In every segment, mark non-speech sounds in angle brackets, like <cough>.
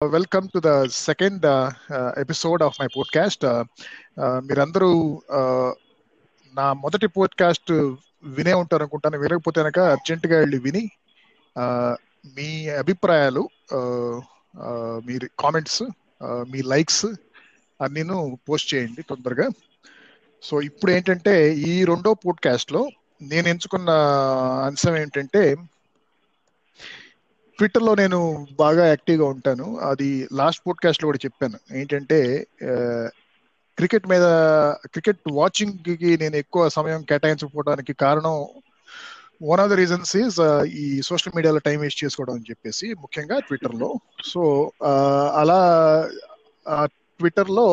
Welcome to the second episode of my podcast మీరందరూ uh, నా మొదటి పోడ్కాస్ట్ వినే ఉంటారు అనుకుంటాను. వినకపోతే కనుక అర్జెంటుగా వెళ్ళి విని మీ అభిప్రాయాలు మీ కామెంట్స్ మీ లైక్స్ అన్నీను పోస్ట్ చేయండి తొందరగా. సో ఇప్పుడు ఏంటంటే ఈ రెండో పోడ్కాస్ట్లో నేను ఎంచుకున్న అంశం ఏంటంటే ట్విట్టర్లో నేను బాగా యాక్టివ్గా ఉంటాను. అది లాస్ట్ పోడ్కాస్ట్లో కూడా చెప్పాను. ఏంటంటే క్రికెట్ మీద క్రికెట్ వాచింగ్కి నేను ఎక్కువ సమయం కేటాయించకపోవడానికి కారణం one of the reasons is ఈ సోషల్ మీడియాలో టైం వేస్ట్ చేసుకోవడం అని చెప్పేసి ముఖ్యంగా ట్విట్టర్లో సో అలా ట్విట్టర్లో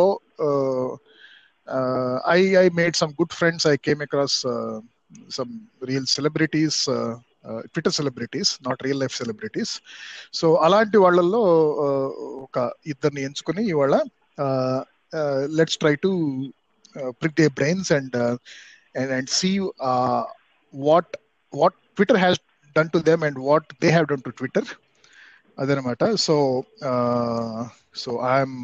I I made some good friends I came across some real celebrities Twitter celebrities not real life celebrities so అలాంటి వాళ్ళల్లో ఒక ఇద్దరిని ఎంచుకుని ఇవాళ let's try to pick their brains and and see what what Twitter has done to them and what they have done to Twitter అదనమాట. So so I'm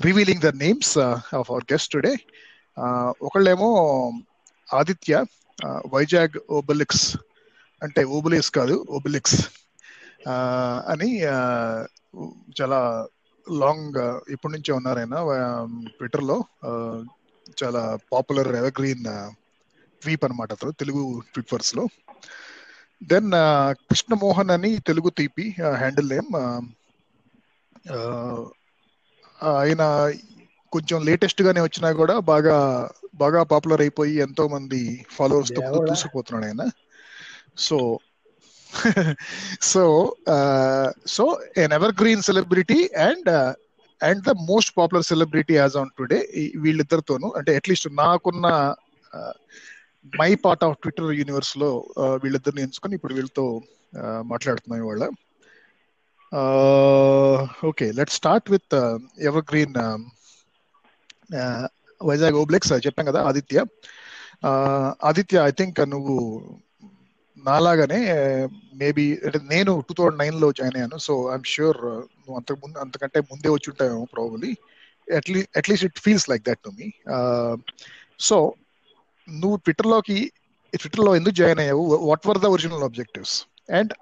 revealing the names of our guest today ఒకళ్ళేమో ఆదిత్య వైజాగ్ ఓబలిక్స్ అంటే ఓబలిక్స్ కాదు ఓబిలిక్స్ అని చాలా long ఇప్పటి నుంచే ఉన్నారు ఆయన. ట్విట్టర్లో చాలా పాపులర్ ఎవర్ ట్వీప్ అనమాట అతను తెలుగు ట్విట్టర్స్లో దెన్ కృష్ణమోహన్ అని తెలుగు తీపి హ్యాండిల్ నేమ్ ఆయన కొంచెం లేటెస్ట్ గానే వచ్చినా కూడా బాగా బాగా పాపులర్ అయిపోయి ఎంతో మంది ఫాలోవర్స్తో దూసుకుపోతున్నాడు ఆయన. So so so an evergreen celebrity and and the most popular celebrity as on today వీళ్ళిద్దరితోనూ అంటే అట్లీస్ట్ నాకున్న మై పార్ట్ ఆఫ్ ట్విట్టర్ యూనివర్స్లో వీళ్ళిద్దరిని ఎంచుకొని ఇప్పుడు వీళ్ళతో మాట్లాడుతున్నాం ఇవాళ. Okay let start with evergreen Vizag ఓబ్లెక్స్ చెప్పాం కదా ఆదిత్య. ఆదిత్య ఐ థింక్ నువ్వు నాలాగానే మేబీ అంటే నేను టూ థౌజండ్ నైన్లో జాయిన్ అయ్యాను సో ఐఎమ్ ష్యూర్ నువ్వు అంతకు ముందు అంతకంటే ముందే వచ్చి ఉంటావేమో probably at at least it feels like that to me so నువ్వు ట్విట్టర్లోకి ట్విట్టర్లో ఎందుకు జాయిన్ అయ్యావు? What were the original objectives and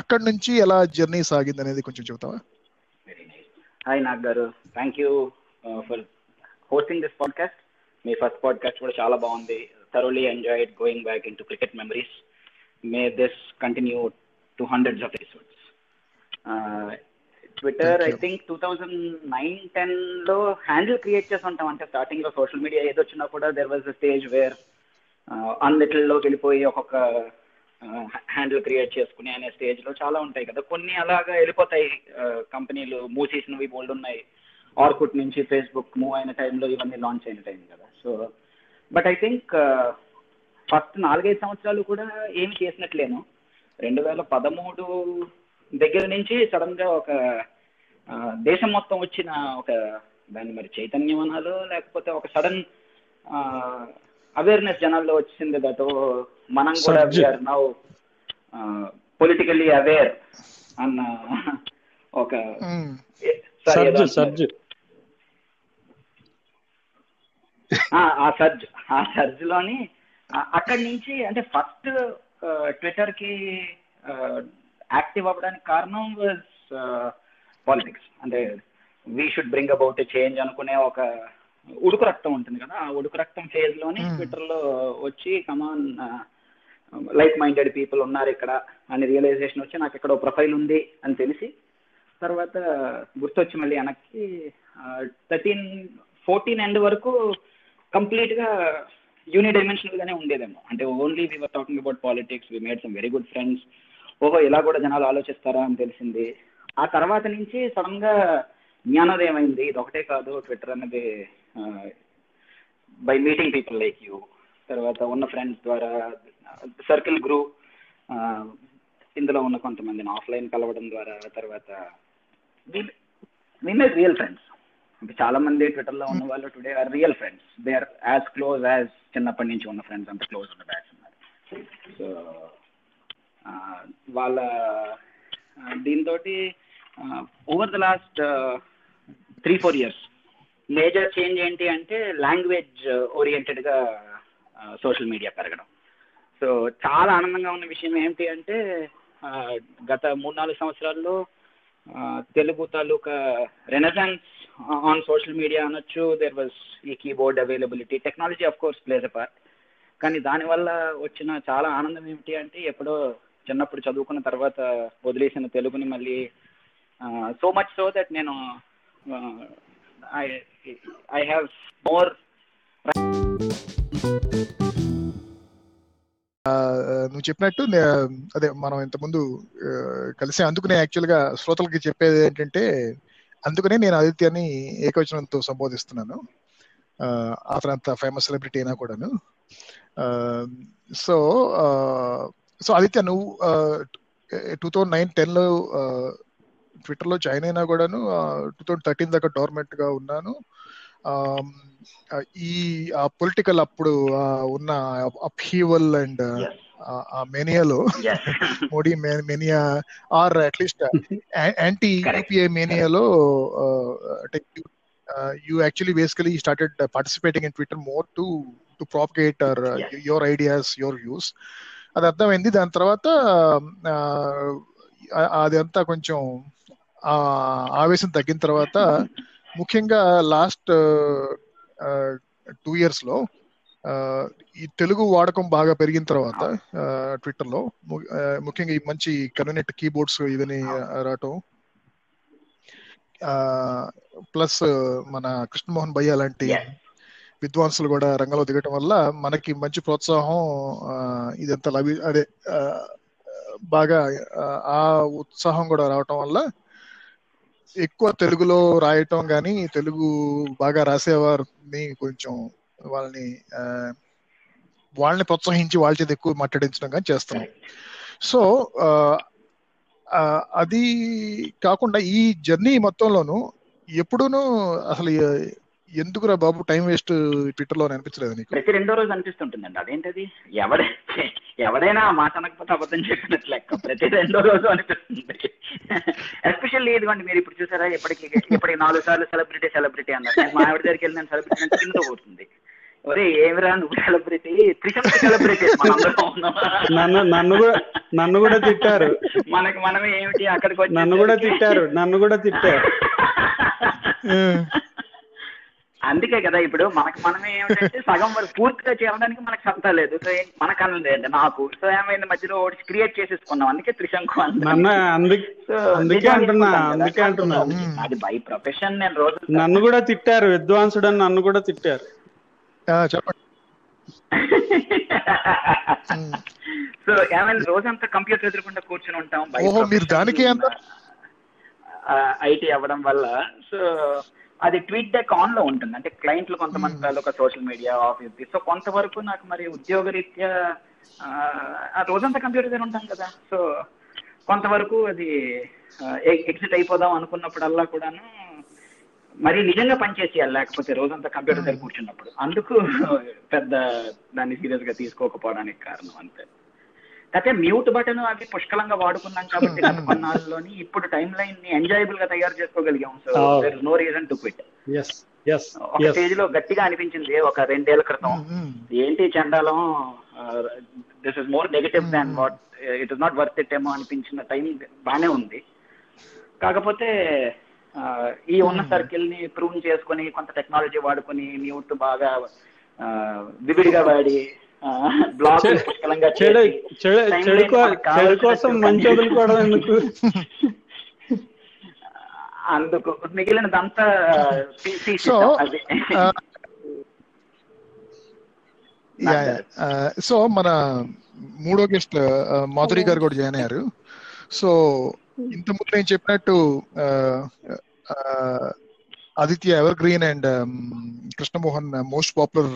అక్కడ నుంచి ఎలా జర్నీ సాగింది అనేది కొంచెం చెబుతావా? Hi Nag garu thank you for hosting this podcast me first podcast కూడా చాలా బాగుంది. Thoroughly enjoyed going back into cricket memories may this continue to hundreds of episodes Twitter I think two thousand nine టెన్లో handle create చేసి ఉంటాం అంటే స్టార్టింగ్లో social media ఏది వచ్చినా కూడా there was a stage where అన్నిటిలోకి వెళ్ళిపోయి ఒక్కొక్క హ్యాండిల్ క్రియేట్ చేసుకుని అనే స్టేజ్లో చాలా ఉంటాయి కదా. కొన్ని అలాగా వెళ్ళిపోతాయి కంపెనీలు మూసేసినవి బోల్డ్ ఉన్నాయి. ఆర్కుట్ నుంచి ఫేస్బుక్ మూవ్ అయిన టైంలో ఇవన్నీ లాంచ్ అయిన టైం కదా. So but I think first నాలుగైదు సంవత్సరాలు కూడా ఏమి చేసినట్లేను. రెండు వేల పదమూడు దగ్గర నుంచి సడన్గా ఒక దేశం మొత్తం వచ్చిన ఒక దాన్ని మరి చైతన్యం అనాలో లేకపోతే ఒక సడన్ అవేర్నెస్ జనాల్లో వచ్చింది దట్ మనం కూడా వీఆర్ నౌ పొలిటికల్లీ అవేర్ అన్న ఒక <laughs> ఆ సర్జ్ ఆ సర్జ్లోని అక్కడి నుంచి అంటే ఫస్ట్ ట్విట్టర్కి యాక్టివ్ అవ్వడానికి కారణం వాజ్ పాలిటిక్స్. అంటే we should bring about change అనుకునే ఒక ఉడుకు రక్తం ఉంటుంది కదా ఆ ఉడుకు రక్తం ఫేజ్లోని ట్విట్టర్లో వచ్చి కమాన్ లైక్ మైండెడ్ పీపుల్ ఉన్నారు ఇక్కడ అని రియలైజేషన్ వచ్చి నాకు ఇక్కడ ప్రొఫైల్ ఉంది అని తెలిసి తర్వాత గుర్తొచ్చి మళ్ళీ వెనక్కి థర్టీన్ ఫోర్టీన్ ఎండ్ వరకు కంప్లీట్గా యూని గానే ఉండేదేమో. అంటే only we were talking about politics we made some very good friends ఓహో ఇలా కూడా జనాలు ఆలోచిస్తారా అని తెలిసింది. ఆ తర్వాత నుంచి సడన్గా జ్ఞానోదయం అయింది ఇది ఒకటే కాదు ట్విట్టర్ అనేది by meeting people like you తర్వాత ఉన్న ఫ్రెండ్స్ ద్వారా సర్కిల్ గ్రూ ఇందులో ఉన్న కొంతమందిని ఆఫ్లైన్ కలవడం ద్వారా తర్వాత వి మేడ్ రియల్ ఫ్రెండ్స్ అంటే చాలా మంది ట్విట్టర్లో ఉన్న వాళ్ళు today are real friends they are as close as చిన్నప్పటి నుంచి ఉన్న ఫ్రెండ్స్ అంత క్లోజ్ ఉన్న బ్యాచ్ ఉన్నారు. సో వాళ్ళ దీంతో over the last three four years major change ఏంటి అంటే లాంగ్వేజ్ ఓరియంటెడ్గా సోషల్ మీడియా పెరగడం. సో చాలా ఆనందంగా ఉన్న విషయం ఏంటి అంటే గత మూడు నాలుగు సంవత్సరాల్లో తెలుగు తాలూకా రెనసాన్స్ ఆన్ సోషల్ మీడియా అనొచ్చు దేర్ వాజ్ ఈ keyboard availability technology of course plays a part కానీ దానివల్ల వచ్చిన చాలా ఆనందం ఏమిటి అంటే ఎప్పుడో చిన్నప్పుడు చదువుకున్న తర్వాత వదిలేసిన తెలుగుని మళ్ళీ సో మచ్ సో దట్ నేను ఐ ఐ హ్యావ్ మోర్ నువ్వు చెప్పినట్టు అదే మనం ఇంతకుముందు కలిసి అందుకనే యాక్చువల్గా శ్రోతలకి చెప్పేది ఏంటంటే అందుకనే నేను ఆదిత్యాన్ని ఏకవచనంతో సంబోధిస్తున్నాను. అతను అంత ఫేమస్ సెలబ్రిటీ అయినా కూడాను. సో సో ఆదిత్య నువ్వు టూ థౌజండ్ నైన్ టెన్లో ట్విట్టర్లో జాయిన్ అయినా కూడాను టూ థౌజండ్ థర్టీన్ దాకా డోర్మెంట్గా ఉన్నాను. ఈ పొలిటికల్ అప్పుడు ఉన్న అప్హీవల్ అండ్ ఆ మెనియాలో. <laughs> Modi mania or at least anti. UPI మెనియాలో you actually basically started participating in Twitter more to to propagate or. Your ideas your views అది అర్థమైంది దాని తర్వాత అది అంతా కొంచెం ఆవేశం తగ్గిన తర్వాత <laughs> ముఖ్యంగా లాస్ట్ టూ ఇయర్స్లో ఈ తెలుగు వాడకం బాగా పెరిగిన తర్వాత ట్విట్టర్లో ముఖ్యంగా ఈ మంచి కన్వీనెంట్ కీబోర్డ్స్ ఇవన్నీ రావటం. ప్లస్ మన కృష్ణమోహన్ భయ్య లాంటి. విద్వాంసులు కూడా రంగంలో దిగటం వల్ల మనకి మంచి ప్రోత్సాహం ఇదంతా లభి అదే బాగా ఆ, ఆ ఉత్సాహం కూడా రావటం వల్ల ఎక్కువ తెలుగులో రాయటం కానీ తెలుగు బాగా రాసేవారిని కొంచెం వాళ్ళని వాళ్ళని ప్రోత్సహించి వాళ్ళ చేత ఎక్కువ మాట్లాడించడం కానీ చేస్తున్నాం. సో అది కాకుండా ఈ జర్నీ మొత్తంలోనూ ఎప్పుడూనూ అసలు ఎందుకురా బాబు టైం వేస్ట్ ట్విట్టర్లో అనిపించలేదు నీకు? ప్రతి రెండో రోజు అనిపిస్తుంటుందండి. అదేంటది? ఎవడ ఎవరైనా ఆ మాట అనకపోతే అబద్ధం చెప్పినట్లు లెక్క. ప్రతి రెండో రోజు అనిపిస్తుంది. ఎస్పెషల్లీ ఇదిగోండి మీరు ఇప్పుడు చూసారా ఇప్పటికి ఇప్పటికి నాలుగు సార్లు సెలబ్రిటీ సెలబ్రిటీ అన్నారు. నేను మా ఆవిడ దగ్గరికి వెళ్ళి నేను సెలబ్రిటీ అంటే కింద పోతుంది. ఒరే ఏమిరా నువ్వు సెలబ్రిటీ త్రిశంకు సెలబ్రిటీ మనందరం ఉన్నాం. నన్ను నన్ను కూడా నన్ను కూడా తిట్టారు. మనకి మనమే ఏమిటి? అక్కడికి వచ్చి నన్ను కూడా తిట్టారు నన్ను కూడా తిట్టారు. అందుకే కదా ఇప్పుడు మనకు మనమే ఏమిటంటే సగం వరకు పూర్తిగా చేయడానికి మనకు సత్తా లేదు. సో మనకు అన్నది అంటే నాకు సో ఏమైంది? మధ్యలో ఒకటి క్రియేట్ చేసేసుకున్నాం. అందుకే త్రిశంకు అంటున్నా. అది బై ప్రొఫెషన్ నేను రోజు నన్ను కూడా తిట్టారు. విద్వాంసుడు అని నన్ను కూడా తిట్టారు. చెప్పండి. <laughs> సో ఏమైనా రోజంతా కంప్యూటర్ ఎదురకుండా కూర్చుని ఉంటాం ఓహో, మీరు దానికే ఐటీ అవ్వడం వల్ల. సో అది ట్వీట్ డెక్ ఆన్లో ఉంటుంది. అంటే క్లయింట్లు కొంతమంది తాలూకా సోషల్ మీడియా ఆఫీస్. సో కొంతవరకు నాకు మరి ఉద్యోగరీత్యా ఆ, ఆ రోజంతా కంప్యూటర్ దగ్గర ఉంటాం కదా. సో కొంతవరకు అది ఎగ్జిట్ అయిపోదాం అనుకున్నప్పుడల్లా కూడాను మరి నిజంగా పనిచేసేయాలి లేకపోతే రోజంతా కంప్యూటర్ దగ్గర కూర్చున్నప్పుడు. అందుకు పెద్ద దాన్ని సీరియస్గా తీసుకోకపోవడానికి కారణం అంతే. అయితే మ్యూట్ బటన్ అవి పుష్కలంగా వాడుకున్నాం కాబట్టి గత <laughs> కొన్నాళ్ళలోని ఇప్పుడు టైం లైన్ని ఎంజాయబుల్గా తయారు చేసుకోగలిగాం so. There no reason to quit ఒక స్టేజ్లో గట్టిగా అనిపించింది ఒక రెండేళ్ళ క్రితం. ఏంటి చండాలం? This is more negative than what it is not worth it ఏమో అనిపించిన టైం బానే ఉంది. కాకపోతే ఈ ఉన్న సర్కిల్ని ప్రూవ్ చేసుకొని కొంత టెక్నాలజీ వాడుకొని మ్యూట్ బాగా వివిడిగా వాడి పుష్కలంగా చెడు కోసం మంచి వదులుకోవడం ఎందుకు? <laughs> అందుకు. మిగిలినదంతా సో <laughs> సో మన మూడో గెస్ట్ మాధురి గారు కూడా జాయిన్ అయ్యారు. సో ఇంత ముందు నేను చెప్పినట్టు Aditya evergreen and Krishnamohan most popular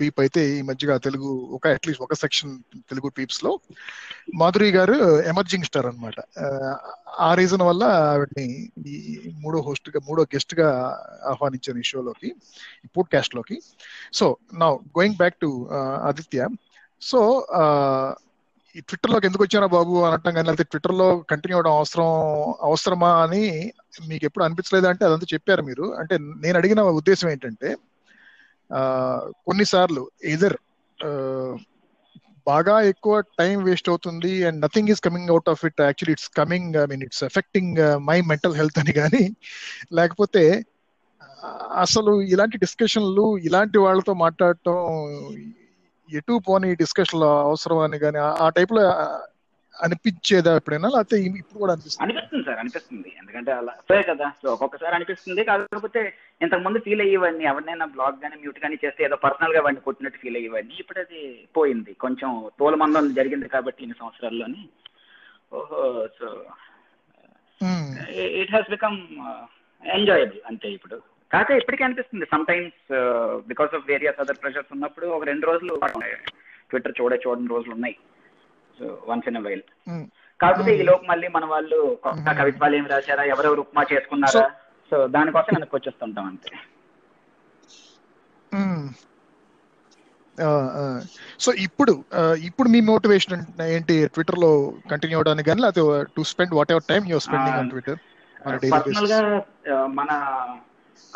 peep అయితే ఈ మధ్యగా తెలుగు ఒక అట్లీస్ట్ ఒక సెక్షన్ తెలుగు పీప్స్లో మాధురి గారు ఎమర్జింగ్ స్టార్ అనమాట ఆ రీజన్ వల్ల ఆవిడని ఈ మూడో హోస్ట్గా మూడో గెస్ట్గా ఆహ్వానించాను ఈ షోలోకి ఈ పోడ్కాస్ట్లోకి సో నా going back to Aditya. So ఈ ట్విట్టర్లోకి ఎందుకు వచ్చారా బాబు అనటం కానీ లేకపోతే ట్విట్టర్లో కంటిన్యూ అవడం అవసరం అవసరమా అని మీకు ఎప్పుడు అనిపించలేదా అంటే అదంతా చెప్పారు మీరు. అంటే నేను అడిగిన ఉద్దేశం ఏంటంటే కొన్నిసార్లు ఎదర్ బాగా ఎక్కువ టైం వేస్ట్ అవుతుంది and nothing is coming out of it actually it's coming I mean it's affecting my mental health అని కానీ లేకపోతే అసలు ఇలాంటి డిస్కషన్లు ఇలాంటి వాళ్ళతో మాట్లాడటం ఎటు పోని డిస్కషన్లు అవసరం అని కానీ ఆ టైప్లో అనిపించేదా ఎప్పుడైనా? లేకపోతే ఇప్పుడు కూడా అనిపిస్తుంది? అనిపిస్తుంది సార్ అనిపిస్తుంది. ఎందుకంటే అలా సరే కదా. సో ఒక్కొక్కసారి అనిపిస్తుంది. కాకపోతే ఇంతకు ముందు ఫీల్ అయ్యేవాడిని. ఎవరినైనా బ్లాగ్ కానీ మ్యూట్ కానీ చేస్తే ఏదో పర్సనల్గా వాడిని కొట్టినట్టు ఫీల్ అయ్యేవాడిని. ఇప్పుడు అది పోయింది. కొంచెం తోలమందం జరిగింది కాబట్టి ఇన్ని సంవత్సరాల్లోని. ఓహో so. It has become enjoyable అంతే ఇప్పుడు. కాకపోతే ఇప్పటికీ అనిపిస్తుంది. Sometimes because of various other pressures ఉన్నప్పుడు ఒక రెండు రోజులు ట్విట్టర్ చూడే చూడని రోజులు ఉన్నాయి. So once in while. కాకపోతే ఈ లోపు మళ్ళీ మన వాళ్ళు కొత్త మ్మ్. కవిత్వాలు ఏమి రాశారా? ఎవరెవరు ఉప్మా చేసుకున్నారా? సో దానికోసం వెనక్కి వచ్చేస్తుంటాం అంతే. మ్మ్. ఆ, ఆ. సో ఇప్పుడు ఆ, ఇప్పుడు మీ మోటివేషన్ ఏంటి? ట్విట్టర్లో కంటిన్యూ అవడానికి కానీ లేకపోతే to spend whatever time your spending on Twitter పర్సనల్గా మన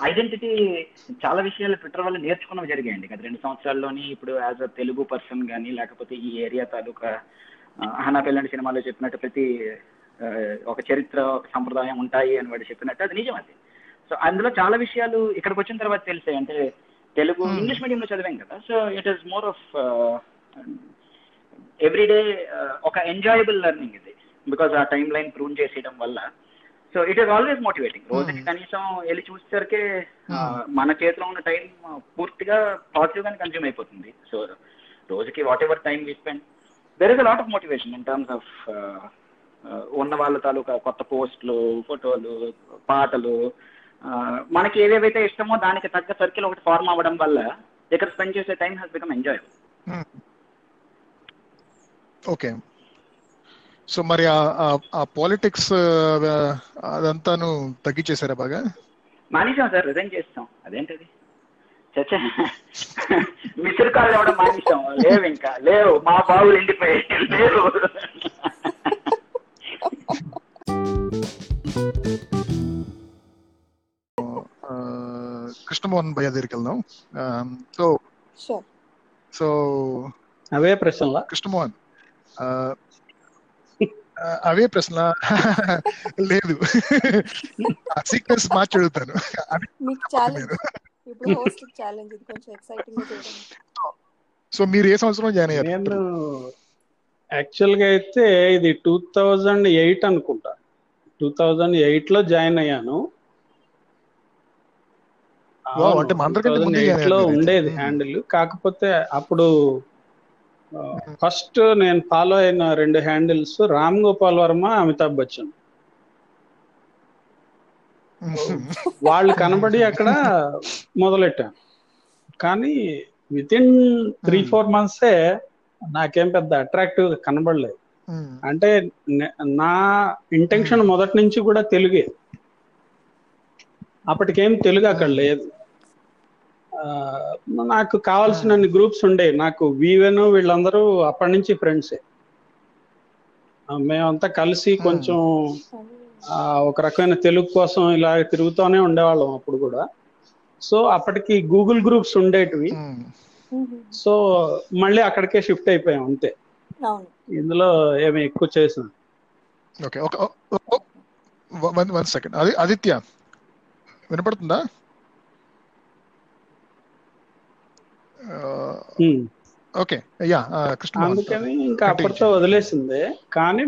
ఐడెంటిటీ చాలా విషయాలు ట్విట్టర్ వల్ల నిర్చుకున్నవి జరిగాయండి. గత రెండు సంవత్సరాల్లోని ఇప్పుడు యాజ్ అ తెలుగు పర్సన్ కానీ లేకపోతే ఈ ఏరియా తాలూకా పెళ్ళంటి సినిమాలో చెప్పినట్టు ప్రతి ఒక చరిత్ర ఒక సంప్రదాయం ఉంటాయి అని వాడు చెప్పినట్టు అది నిజం అది. సో అందులో చాలా విషయాలు ఇక్కడికి వచ్చిన తర్వాత తెలిసాయి. అంటే తెలుగు Hmm. ఇంగ్లీష్ మీడియంలో చదివాం కదా. So it is more of everyday ఒక ఎంజాయబుల్ లెర్నింగ్ ఇది. బికాస్ ఆ టైం లైన్ ప్రూవ్ చేసేయడం వల్ల so it is always motivating రోజుకి. కనీసం వెళ్ళి చూసేసరికి Hmm. మన చేతిలో ఉన్న టైం పూర్తిగా పాజిటివ్ గానే కన్జ్యూమ్ అయిపోతుంది. సో రోజుకి whatever time we spend there is a lot of motivation in terms of ఉన్న వాళ్ళ తాలూకా కొత్త పోస్టులు ఫోటోలు పాటలు మనకి ఏవేవైతే ఇష్టమో దానికి తగ్గ సర్కిల్ ఒకటి ఫార్మ్ అవ్వడం వల్ల ఇక్కడ స్పెండ్ చేసే time has become enjoy okay so మరి ఆ పాలిటిక్స్ అదంతాను తగ్గించేశారా బాగా? మానేసాం సార్ రిజైన్ చేస్తాం. అదేంటది? చచ్చా. మిస్డ్ కాల్ ఇవ్వడం మానేసాం లేవు ఇంకా. లేవు. మా బావులు ఎండిపోయి లేవు. ఆ, కృష్ణమోహన్ భయ్య దగ్గరికి వెళ్దాం. సో సో అవే ప్రశ్నలా? కృష్ణమోహన్ అవే ప్రశ్న లేదు. సీక్వెన్స్ మార్చి అడుగుతాను సో మీరు ఏ సంవత్సరం జాయిన్ అయ్యారు? నేను యాక్చువల్గా అయితే ఇది టూ థౌజండ్ ఎయిట్ అనుకుంటా. టూ థౌజండ్ ఎయిట్లో జాయిన్ అయ్యాను. అంటే మా అందరికంటే ముందే join 2008 లో. ఉండేది. హ్యాండిల్. కాకపోతే అప్పుడు ఫస్ట్ నేను ఫాలో అయిన రెండు హ్యాండిల్స్ రామ్ గోపాల్ వర్మ అమితాబ్ బచ్చన్. వాళ్ళు కనబడి అక్కడ మొదలెట్టాను కానీ విత్ ఇన్ త్రీ. ఫోర్ మంత్సే నాకేం పెద్ద అట్రాక్టివ్ కనబడలేదు. అంటే నే- ఇంటెన్షన్ మొదటి నుంచి కూడా తెలుగే. అప్పటికేం తెలుగు అక్కడ లేదు. నాకు కావాల్సిన గ్రూప్స్ ఉండే నాకు వీవెన్ వీళ్ళందరూ అప్పటి నుంచి ఫ్రెండ్సే మేమంతా కలిసి కొంచెం ఆ, ఒక రకమైన తెలుగు కోసం ఇలా తిరుగుతూనే ఉండేవాళ్ళం అప్పుడు కూడా. సో అప్పటికి గూగుల్ గ్రూప్స్ ఉండేటివి. సో మళ్ళీ అక్కడికే షిఫ్ట్ అయిపోయాం అంతే. అవును. ఇందులో ఏమి ఎక్కువ చేసాం ఓకే ఒక వన్ వన్ సెకండ్ అది ఆదిత్య వినపడుతుందా? ఓకే యా కృష్ణ అందుకని ఇంకా అప్పటితో వదిలేసిందే. కానీ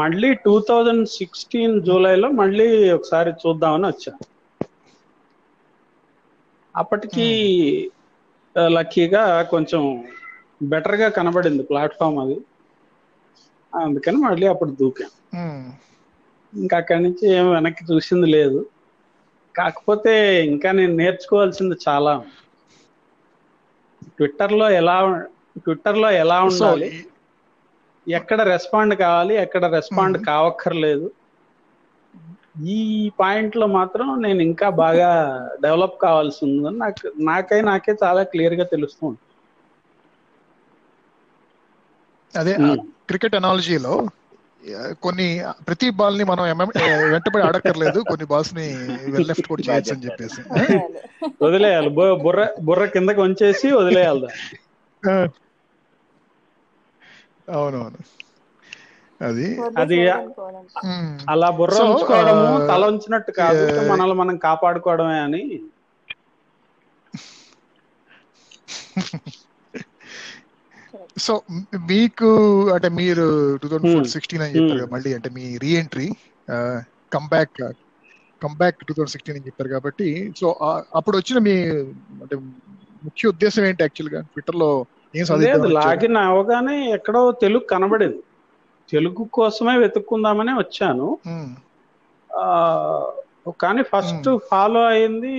మళ్ళీ టూ థౌజండ్ సిక్స్టీన్ జూలైలో మళ్ళీ ఒకసారి చూద్దామని వచ్చా. అప్పటికి లక్కీగా కొంచెం బెటర్గా కనబడింది ప్లాట్ఫామ్ అది. అందుకని మళ్ళీ అప్పుడు దూకాం. ఇంకా అక్కడి నుంచి ఏం వెనక్కి చూసింది లేదు. కాకపోతే ఇంకా నేను నేర్చుకోవాల్సింది చాలా. ట్విట్టర్లో ఎలా ట్విట్టర్లో ఎలా సో ఉండాలి ఎక్కడ రెస్పాండ్ కావాలి ఎక్కడ రెస్పాండ్. కావక్కర్లేదు ఈ పాయింట్లో మాత్రం నేను ఇంకా బాగా డెవలప్ కావాల్సి ఉందని నాకు నాకై నాకే చాలా క్లియర్గా తెలుస్తుంది అదే. క్రికెట్ అనాలజీలో కొన్ని ప్రతి బాల్ని మనం ఎమ- వెంటబడి ఆడక్కర్లేదు. కొన్ని బాల్స్ని వెల్ లెఫ్ట్ కూడా చేయొచ్చు అని చెప్పేసి. వదిలేయాలి. బు- బుర్ర బుర్ర కిందకి వంచేసి వదిలేయాలి. అవునవును. అది. అది-. అలా బుర్ర ఉంచుకోవడము తల ఉంచినట్టు కాదు. మనల్ని మనం కాపాడుకోవడమే అని. <laughs> సో మీకు అంటే మీరు టూ థౌసండ్ Hmm. సిక్స్టీన్ అని చెప్పారు Hmm. కదా మళ్ళీ అంటే మీ reentry comeback comeback two thousand sixteen అని చెప్పారు కాబట్టి సో అప్పుడు వచ్చిన మీ అంటే ముఖ్య ఉద్దేశం ఏంటి యాక్చువల్గా ట్విట్టర్లో ఏం లాగిన్ అవగానే ఎక్కడో తెలుగు కనబడింది తెలుగు కోసమే వెతుక్కుందామనే వచ్చాను ఆ, కానీ ఫస్ట్ Hmm. ఫాలో అయింది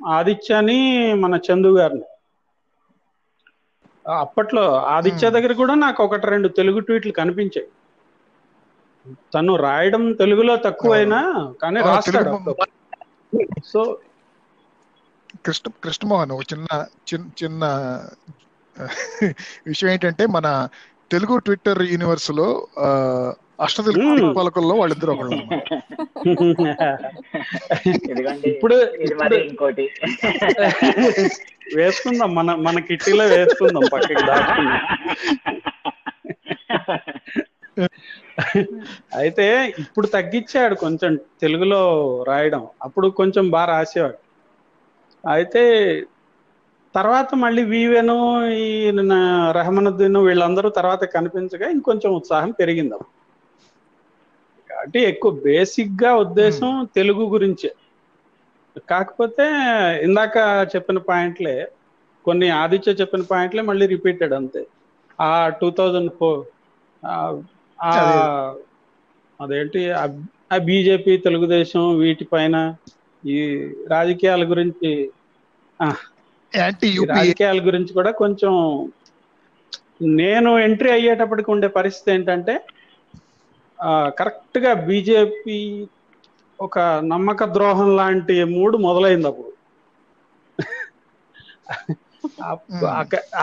ఆదిత్యని మన చందు గారిని అప్పట్లో ఆదిత్య. దగ్గర కూడా నాకు ఒకటి రెండు తెలుగు ట్వీట్లు కనిపించాయి తను రాయడం తెలుగులో తక్కువైనా కానీ రాస్తాడు. సో కృష్ణ కృష్ణమోహన్ ఒక చిన్న చిన్న చిన్న <laughs> విషయం ఏంటంటే మన తెలుగు ట్విట్టర్ యూనివర్స్లో అష్టదిల్. పాలకుల్లో వాళ్ళిద్దరు ఒకళ్ళు ఇప్పుడు ఇది మరి ఇప్పుడు ఇంకోటి. వేసుకుందాం మన మన కిట్టీలో వేసుకుందాం పక్కకి దాచుకుందాం అయితే ఇప్పుడు తగ్గించాడు కొంచెం తెలుగులో రాయడం అప్పుడు కొంచెం బాగా రాసేవాడు. అయితే తర్వాత మళ్ళీ వీవెను ఈ రెహమానుద్దీన్ వీళ్ళందరూ తర్వాత కనిపించగా ఇంకొంచెం ఉత్సాహం పెరిగింది కాబట్టి ఎక్కువ బేసిక్గా ఉద్దేశం తెలుగు గురించే. కాకపోతే ఇందాక చెప్పిన పాయింట్లే కొన్ని ఆదిత్య చెప్పిన పాయింట్లే మళ్ళీ రిపీటెడ్ అంతే. ఆ టూ థౌజండ్ ఫోర్ అదే. అదేంటి ఆ- బీజేపీ తెలుగుదేశం వీటిపైన ఈ రాజకీయాల గురించి రాజకీయాల గురించి కూడా కొంచెం నేను ఎంట్రీ అయ్యేటప్పటికి ఉండే పరిస్థితి ఏంటంటే కరెక్ట్గా బీజేపీ ఒక నమ్మక ద్రోహం లాంటి మూడు మొదలైంది అప్పుడు.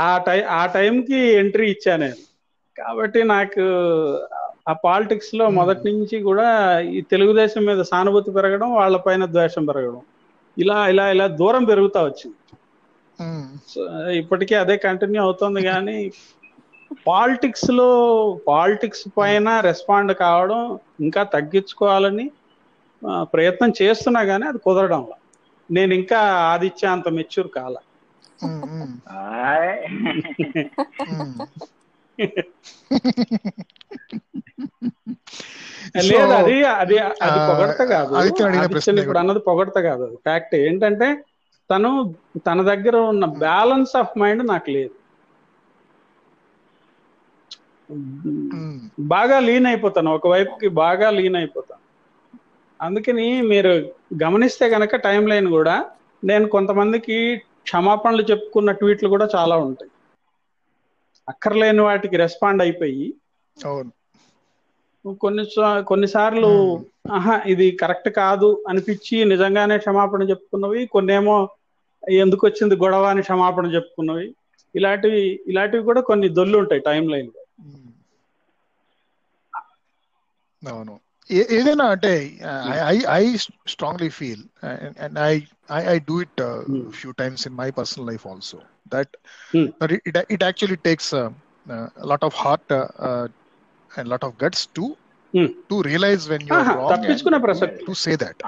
ఆ టై ఆ టైంకి ఎంట్రీ ఇచ్చా నేను. కాబట్టి నాకు ఆ పాలిటిక్స్లో మొదటి నుంచి కూడా ఈ తెలుగుదేశం మీద సానుభూతి పెరగడం వాళ్ళపైన ద్వేషం పెరగడం. ఇలా ఇలా ఇలా దూరం పెరుగుతా వచ్చింది. ఇప్పటికీ అదే కంటిన్యూ అవుతుంది కానీ పాలిటిక్స్లో పాలిటిక్స్ పైన రెస్పాండ్ కావడం ఇంకా తగ్గించుకోవాలని ప్రయత్నం చేస్తున్నా కానీ అది కుదరడం లేదు. నేను ఇంకా ఆదిత్య అంత మెచ్యూర్ కాల. లేదు అది అది అది పొగడత కాదు ఇప్పుడు అన్నది పొగడత కాదు ఫ్యాక్ట్ ఏంటంటే తను తన దగ్గర ఉన్న బ్యాలెన్స్ ఆఫ్ మైండ్ నాకు లేదు. బాగా లీన్ అయిపోతాను. ఒకవైపుకి బాగా లీన్ అయిపోతాను. అందుకని మీరు గమనిస్తే గనక టైం లైన్ కూడా నేను కొంతమందికి క్షమాపణలు చెప్పుకున్న ట్వీట్లు కూడా చాలా ఉంటాయి. అక్కర్లేని వాటికి రెస్పాండ్ అయిపోయి కొన్ని కొన్నిసార్లు. ఆహా ఇది కరెక్ట్ కాదు అనిపించి నిజంగానే క్షమాపణ చెప్పుకున్నవి కొన్నేమో ఎందుకు వచ్చింది గొడవ అని క్షమాపణ చెప్పుకున్నవి. ఇలాంటివి ఇలాంటివి కూడా కొన్ని దొల్లు ఉంటాయి టైం లైన్లో మ్మ్. అవును ఏ- ఏదైనా అంటే I I strongly feel and I I I do it Hmm. Few times in my personal life also that Hmm. It it actually takes lot of heart and lot of guts to Hmm. To realise when you ఆహా, తప్పించుకునే ప్రసక్తి. To say that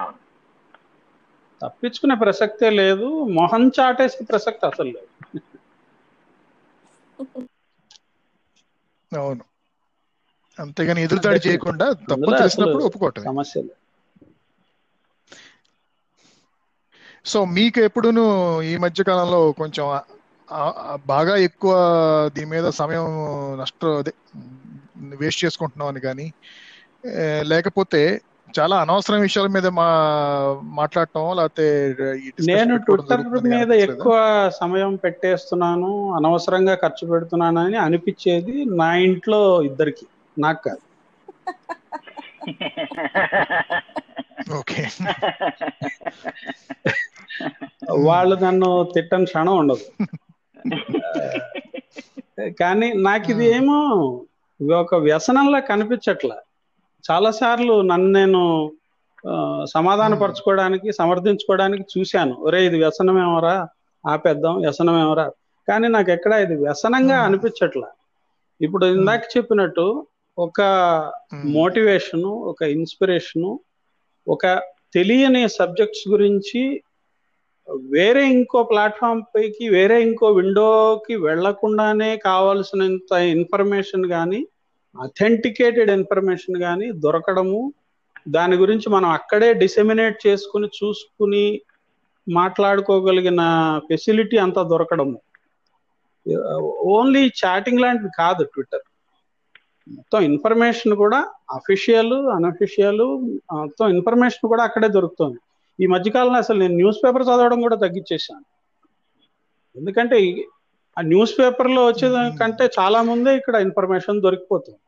తప్పించుకునే ప్రసక్తే లేదు మొహం చాటేసే ప్రసక్తి అసలు లేదు. <laughs> అవును. అంతేగాని ఎదురుదాడి చేయకుండా తప్పు తెలిసినప్పుడు ఒప్పుకోవటం సో మీకు ఎప్పుడును ఈ మధ్య కాలంలో కొంచెం బాగా ఎక్కువ దీని మీద సమయం నష్ట వేస్ట్ చేసుకుంటున్నాం అని కానీ లేకపోతే చాలా అనవసరం విషయాల మీద మా మాట్లాడటం లేకపోతే నేను ట్విట్టర్ మీద? ఎక్కువ సమయం పెట్టేస్తున్నాను అనవసరంగా ఖర్చు పెడుతున్నాను అని అనిపించేది నా ఇంట్లో ఇద్దరికి. నాకు కాదు. ఓకే. వాళ్ళు నన్ను తిట్టని క్షణం ఉండదు. <laughs> కానీ నాకు ఇది ఏమో ఒక వ్యసనంలా కనిపించట్ల. చాలా సార్లు నన్ను నేను ఆ, సమాధానపరచుకోవడానికి సమర్థించుకోవడానికి చూశాను. ఒరే ఇది వ్యసనమేమోరా ఆపేద్దాం వ్యసనమేమోరా. కానీ నాకు ఎక్కడ ఇది వ్యసనంగా. అనిపించట్ల. ఇప్పుడు ఇందాక చెప్పినట్టు ఒక మోటివేషన్ ఒక ఇన్స్పిరేషన్ ఒక తెలియని సబ్జెక్ట్స్ గురించి వేరే ఇంకో ప్లాట్ఫామ్ పైకి వేరే ఇంకో విండోకి వెళ్ళకుండానే కావాల్సినంత ఇన్ఫర్మేషన్ కానీ అథెంటికేటెడ్ ఇన్ఫర్మేషన్ కానీ దొరకడము దాని గురించి మనం అక్కడే డిసెమినేట్ చేసుకుని చూసుకుని మాట్లాడుకోగలిగిన ఫెసిలిటీ అంతా దొరకడము. ఓన్లీ చాటింగ్ లాంటిది కాదు ట్విట్టర్. మొత్తం ఇన్ఫర్మేషన్ కూడా అఫీషియల్ అనఫిషియల్ మొత్తం ఇన్ఫర్మేషన్ కూడా అక్కడే దొరుకుతుంది. ఈ మధ్యకాలంలో అసలు నేను న్యూస్ పేపర్ చదవడం కూడా తగ్గించేసాను ఎందుకంటే ఆ న్యూస్ పేపర్లో వచ్చేది కంటే చాలా ముందే ఇక్కడ ఇన్ఫర్మేషన్ దొరికిపోతుంది.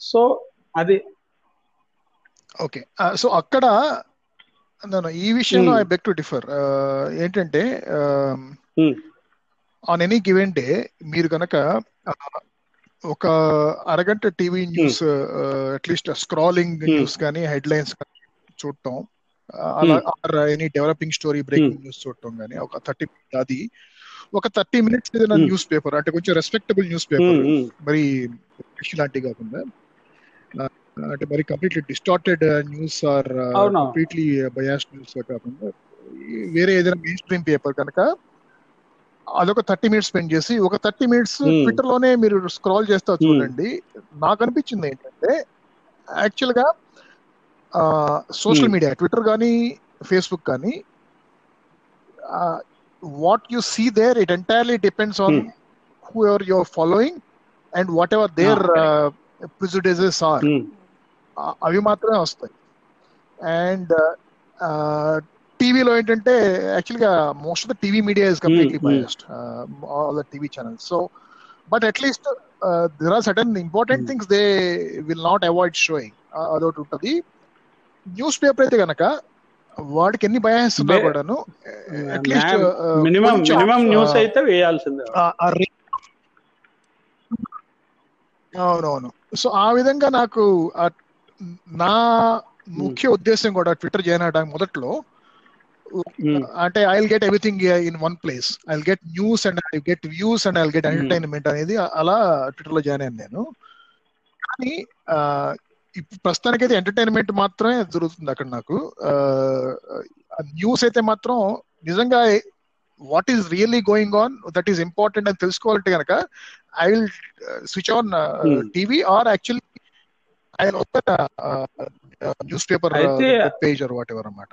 సో అది. ఓకే. సో అక్కడ ఈ విషయంలో. ఐ బెక్ టు డిఫర్ ఏంటంటే. ఆన్ ఎనీ గివెన్ డే మీరు కనుక ఒక అరగంట TV news at least scrolling Hmm. News కానీ హెడ్ లైన్స్ చూడటం uh, అలా any developing story breaking news చూడటం కానీ ఒక థర్టీ అది ఒక థర్టీ మినిట్స్ ఏదైనా Hmm. న్యూస్ పేపర్ అంటే కొంచెం రెస్పెక్టబుల్ న్యూస్ పేపర్ మరి లాంటివి కాకుండా అంటే మరి completely distorted news or. Completely biased news కాకుండా వేరే ఏదైనా మెయిన్ స్ట్రీమ్ పేపర్ కనుక అదొక థర్టీ మినిట్స్ స్పెండ్ చేసి ఒక థర్టీ మినిట్స్. ట్విట్టర్లోనే మీరు స్క్రాల్ చేస్తా చూడండి నాకు అనిపించింది ఏంటంటే యాక్చువల్గా సోషల్. మీడియా ట్విట్టర్ కానీ ఫేస్బుక్ కానీ what you see there it entirely depends on. Whoever your following and whatever their prejudices are అవి మాత్రమే వస్తాయి అండ్ టీవీలో ఏంటంటే యాక్చువల్గా most of the TV media is completely Hmm, hmm. Biased all the TV channels so but at least there are certain important Hmm. Things they will not avoid showing అదొకటి ఉంటుంది. News paper అయితే కనుక వాడికి ఎన్ని bias ఉన్నా కూడాను at least minimum minimum news అయితే వేయాల్సిందే. అవునవును. సో ఆ విధంగా నాకు నా ముఖ్య ఉద్దేశం కూడా ట్విట్టర్ చేయడానికి మొదట్లో అంటే I will get everything in one place I will get news and I get views and I get. Entertainment అనేది అలా ట్విట్టర్లో జాయిన్ అయ్యాను నేను. కానీ ఇప్పుడు ప్రస్తుతానికైతే ఎంటర్టైన్మెంట్ మాత్రమే జరుగుతుంది అక్కడ నాకు. న్యూస్ అయితే మాత్రం నిజంగా what is really going on that is important అని తెలుసుకోవాలంటే కనుక I will switch on. TV or actually I open newspaper అయితే- పేజ్ ఆర్ వాట్ ఎవర్ అన్నమాట.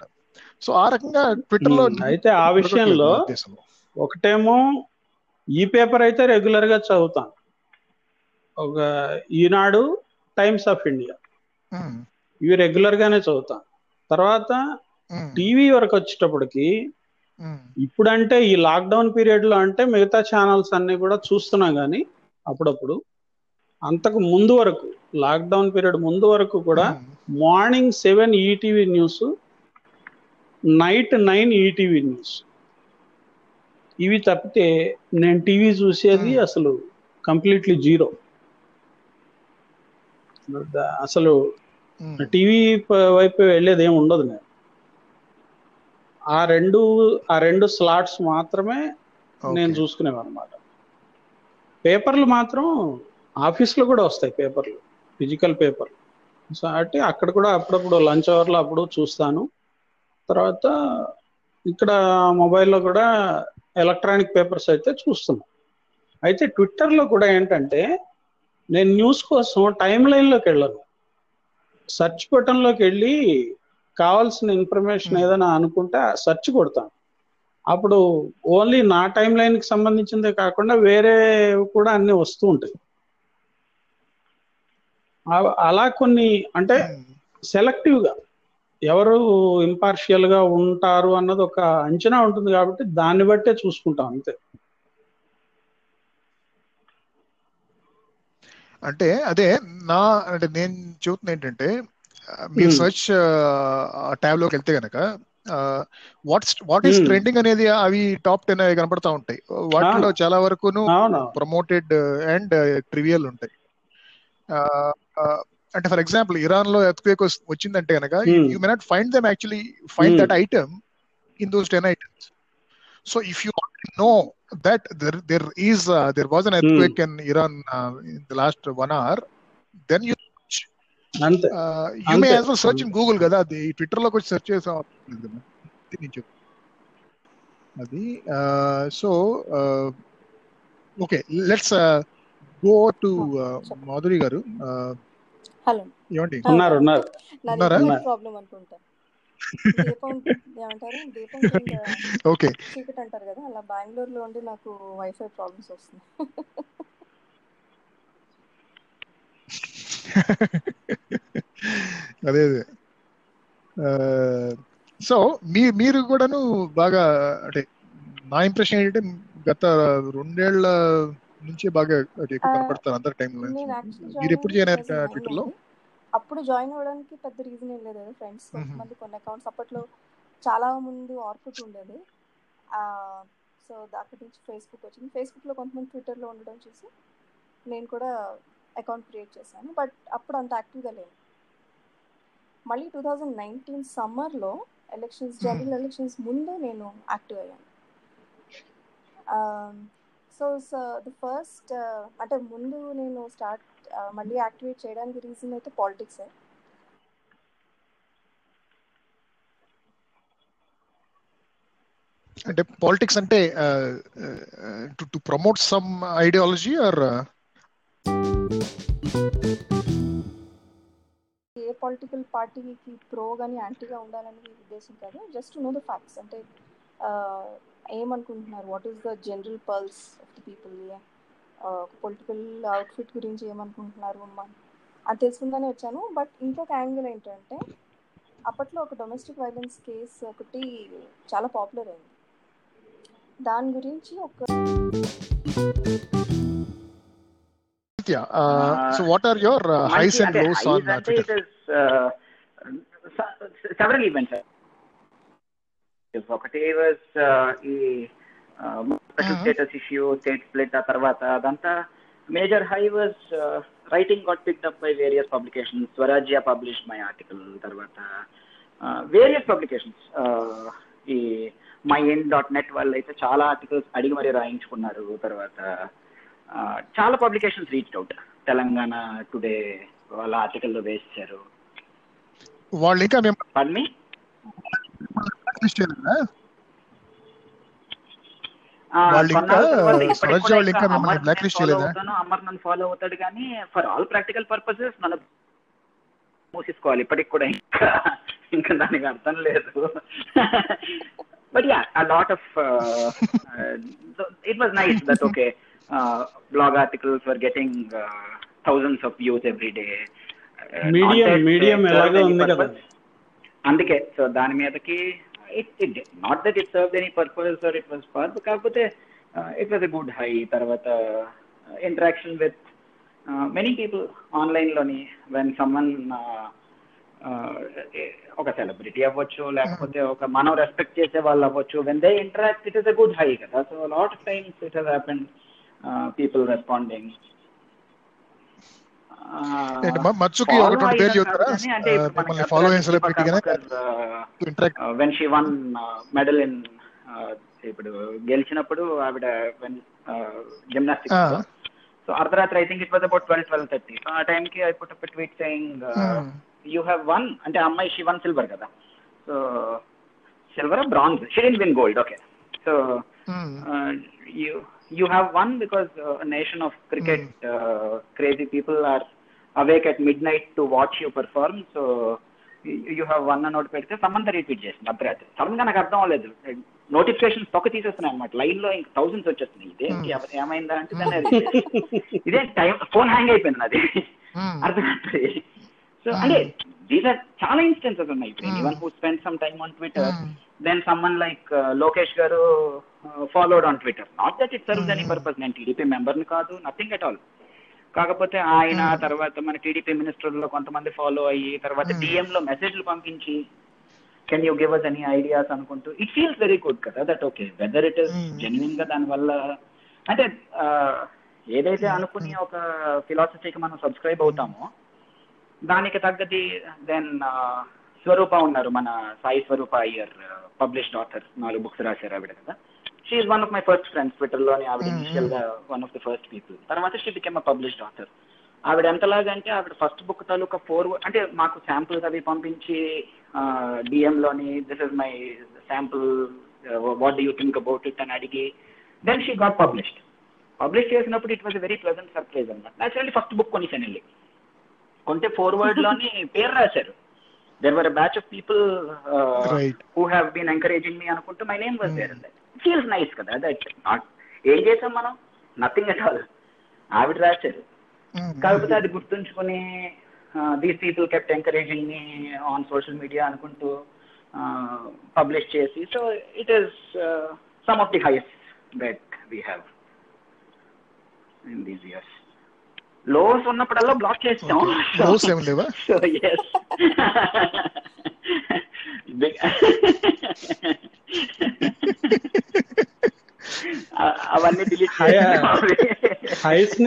సో ఆ రకంగా ట్విట్టర్లో అయితే ఆ విషయంలో. ఒకటేమో ఈ పేపర్ అయితే రెగ్యులర్గా చదువుతాను. ఒక ఈనాడు టైమ్స్ ఆఫ్ ఇండియా. ఇవి రెగ్యులర్ గానే చదువుతాను. తర్వాత టీవీ వరకు వచ్చేటప్పటికి ఇప్పుడంటే ఈ లాక్డౌన్ పీరియడ్లో అంటే మిగతా ఛానల్స్ అన్ని కూడా చూస్తున్నా గానీ అప్పుడప్పుడు అంతకు ముందు వరకు లాక్డౌన్ పీరియడ్ ముందు వరకు కూడా morning seven ETV news night nine ETV news. ఇవి తప్పితే నేను టీవీ చూసేది. అసలు కంప్లీట్లీ జీరో. అసలు టీవీ వైపు వెళ్ళేది ఏమి ఉండదు నేను. ఆ రెండు ఆ రెండు స్లాట్స్ మాత్రమే నేను. చూసుకునేవాను అనమాట పేపర్లు మాత్రం ఆఫీస్లో కూడా వస్తాయి పేపర్లు ఫిజికల్ పేపర్ సో అంటే అక్కడ కూడా అప్పుడప్పుడు లంచ్ అవర్లో అప్పుడు చూస్తాను. తర్వాత ఇక్కడ మొబైల్లో కూడా ఎలక్ట్రానిక్ పేపర్స్ అయితే చూస్తున్నాను అయితే ట్విట్టర్లో కూడా ఏంటంటే నేను న్యూస్ కోసం టైం లైన్లోకి వెళ్ళను. సెర్చ్ బటన్లోకి వెళ్ళి కావాల్సిన ఇన్ఫర్మేషన్. ఏదైనా అనుకుంటే సెర్చ్ కొడతాను. అప్పుడు ఓన్లీ నా టైం లైన్కి సంబంధించిందే కాకుండా వేరే కూడా అన్ని వస్తూ ఉంటాయి. అలా కొన్ని అంటే ఉమ్, సెలెక్టివ్గా ఎవరు ఇంపార్షియల్గా ఉంటారు అన్నది ఒక అంచనా ఉంటుంది కాబట్టి దాన్ని బట్టే చూసుకుంటాం అంతే. అంటే అదే నా అంటే నేను చెబుతున్నా ఏంటంటే మీరు Hmm. సర్చ్ ట్యాబ్లోకి వెళ్తే గనక what what is Hmm. Trending అనేది అవి టాప్ టెన్ అవి కనపడతా ఉంటాయి. వాటిలో చాలా వరకును ప్రమోటెడ్ అండ్ ట్రివియల్ ఉంటాయి. అంటే ఫర్ ఎగ్జాంపుల్ ఇరాన్లో ఎర్త్క్వేక్ వచ్చిందంటే కనుక. You may not find them actually find. That item in those ten items so if you know that there there is there was an earthquake in Iran in the last one hour then you you may. As well search in Google కదా అది ట్విట్టర్లోకి వచ్చి search చేసాం. అది so okay let's go to Madhuri garu Uh, hello. ఉన్నారు ఉన్నారు. Problem అనుకుంటా. <laughs> Okay. చీకటి అంటారు కదా అలా బెంగళూరులో ఉండి నాకు వైఫై ప్రాబ్లమ్స్ వస్తున్నాయి. <laughs> అదే అదే. సో మీ మీరు కూడాను బాగా అంటే నా ఇంప్రెషన్ ఏంటంటే గత రెండేళ్ళ నుంచి బాగా ఎక్కువ కనపడతారు అందరి టైంలో మీరు ఎప్పుడు జాయిన్ అయ్యారు జాయిన్ ట్విట్టర్లో? అప్పుడు జాయిన్ అవ్వడానికి పెద్ద రీజన్ ఏం లేదు. ఫ్రెండ్స్ కొంతమంది కొన్ని అకౌంట్స్ అప్పట్లో చాలా ముందు ఆర్కుట్ ఉండేది. సో అక్కడి నుంచి ఫేస్బుక్ వచ్చింది. ఫేస్బుక్లో కొంతమంది ట్విట్టర్లో ఉండడం చూసి నేను కూడా అకౌంట్ క్రియేట్ చేశాను. బట్ అప్పుడు అంత యాక్టివ్గా లేను. మళ్ళీ టూ థౌజండ్ నైన్టీన్ సమ్మర్లో ఎలక్షన్స్ జనరల్ ఎలక్షన్స్ ముందు నేను యాక్టివ్ అయ్యాను. సో సో ద ఫస్ట్ అంటే ముందు నేను స్టార్ట్ మళ్ళీ యాక్టివేట్ చేయడానికి రీజన్ అయితే పాలిటిక్స్ అంటే పాలిటిక్స్ అంటే to to promote some ideology or a political పార్టీకి ప్రో కానీ యాంటీగా ఉండాలని ఉద్దేశం కాదు. జస్ట్ నో ద ఫ్యాక్ట్స్ అంటే ఆ, ఏమనుకుంటున్నారు? What is the general pulse of the people political outfit గురించి ఏమనుకుంటున్నారు అమ్మ? అది తెలుసుకుందానే వచ్చాను బట్ ఇంకొక యాంగిల్ ఏంటంటే అప్పట్లో ఒక డొమెస్టిక్ వైలెన్స్ కేసు ఒకటి చాలా పాపులర్ అయింది. దాని గురించి ఒక so what are your highs and lows on Twitter uh, events. ఒకటి వాజ్ ఈ special. Status issue state split ఆ తర్వాత అదంతా major high was writing got picked up by various publications Swarajya publish my article తర్వాత various publications ఈ my N dot net వాళ్ళు అయితే చాలా ఆర్టికల్స్ అడిగి మరీ రాయించుకున్నారు తర్వాత చాలా publications reach out Telangana today వాళ్ళ ఆర్టికల్లో వేసేశారు. వాళ్ళు ఇంకా పబ్లిష్ ఫాలో అవుతాడు కానీ ఫర్ ఆల్ ప్రాక్టికల్ పర్పసెస్ మనం ఇప్పటికి కూడా ఇంకా. దానికి అర్థం లేదు. But yeah lot that okay blog articles for getting thousands of views everyday medium అందుకే సో దాని మీదకి it it not that it serve any purpose or it was for కాకపోతే it was a good high తర్వాత interaction with many people ఆన్లైన్లోని when someone ఒక celebrity అవ్వచ్చు లేకపోతే ఒక మనం రెస్పెక్ట్ చేసే వాళ్ళు అవ్వచ్చు when they interact it is a good high కదా so lot of times it has happen people responding ఏంటి, మ- మత్సుకి ఒకటి రెండు పేర్లు చెప్తారా? ఆ, మిమ్మల్ని follow అయిన celebrity గానే interact when she won medal in ఇప్పుడు గెలిచినప్పుడు ఆవిడ జిమ్నాస్టిక్స్ Ah. సో అర్ధరాత్రి I think it was about twelve twelve thirty so ఆ టైంకి I put up tweet saying you have won అంటే అమ్మాయి షీ వన్ సిల్వర్ కదా. So silver bronze she didn't win gold okay so uh, you have won because uh, a nation of cricket uh, crazy people are awake at midnight to watch you perform. So you, you have won అని ఒకటి పెడితే Samantha retweet చేసింది అర్ధరాత్రి. సడన్గా నాకు అర్థం అవ్వలేదు. Notifications తొక్క తీసేస్తున్నాయి అనమాట లైన్లో ఇంకా థౌసండ్స్ వచ్చేస్తున్నాయి. ఇదేంటి ఎవరు ఏమైందా అంటే దాన్ని retweet. <laughs> ఇదే టైం ఫోన్ హ్యాంగ్ అయిపోయింది నాది. అర్థమవుతుంది సో అంటే దీస్ ఆర్ చాలా ఇన్స్టెన్సెస్ ఉన్నాయి. Even who spend some time on Twitter then someone like Lokesh garu followed on Twitter. Not that it serves any purpose నేను టీడీపీ మెంబర్ని కాదు నథింగ్ అట్ ఆల్ కాకపోతే ఆయన తర్వాత మన టీడీపీ మినిస్టర్లో కొంతమంది ఫాలో అయ్యి తర్వాత DM లో మెసేజ్లు పంపించి can you give us any ideas అనుకుంటూ ఇట్ ఫీల్స్ వెరీ గుడ్ కదా that okay whether it is Hmm. జెన్యున్గా దానివల్ల అంటే ఏదైతే అనుకుని ఒక ఫిలాసఫీకి మనం సబ్స్క్రైబ్ అవుతామో దానికి తగ్గది దెన్ స్వరూప ఉన్నారు మన సాయి స్వరూప అయ్యర్ పబ్లిష్డ్ ఆథర్ నాలుగు బుక్స్ రాశారు ఆవిడ కదా. She one of my first friends ట్విట్టర్లోని ఆవిడ ఇనిషియల్గా one of the first people తర్వాత she became a published author ఆవిడ ఎంతలాగా అంటే ఆవిడ ఫస్ట్ బుక్ తాలూకా ఫోర్ అంటే మాకు శాంపుల్స్ అవి పంపించి డిఎంలోని this is my sample what you think about it అని అడిగి then she got published publish చేసినప్పుడు it was very pleasant surprise అనమాట. నేచురల్లీ ఫస్ట్ బుక్ కొనిసాను వెళ్ళి. కొంటే ఫార్వర్డ్లోని <laughs> పేరు రాశారు. There were batch of people who have been encouraging me అనుకుంటూ my name was there feels nice కదా దట్ నాట్ ఏం చేసాం మనం? నథింగ్ అట్ ఆల్ ఆవిడ రాశారు. కాకపోతే అది గుర్తుంచుకుని these people kept encouraging me on social media అనుకుంటూ పబ్లిష్ చేసి so it is some of the highest that we have in these years lows ఉన్నప్పుడల్లా బ్లాక్ చేస్తాం. లోస్ ఏం లేవా? <laughs> సో ఎస్ <laughs> <laughs> అవన్నీ డిలీట్ హైస్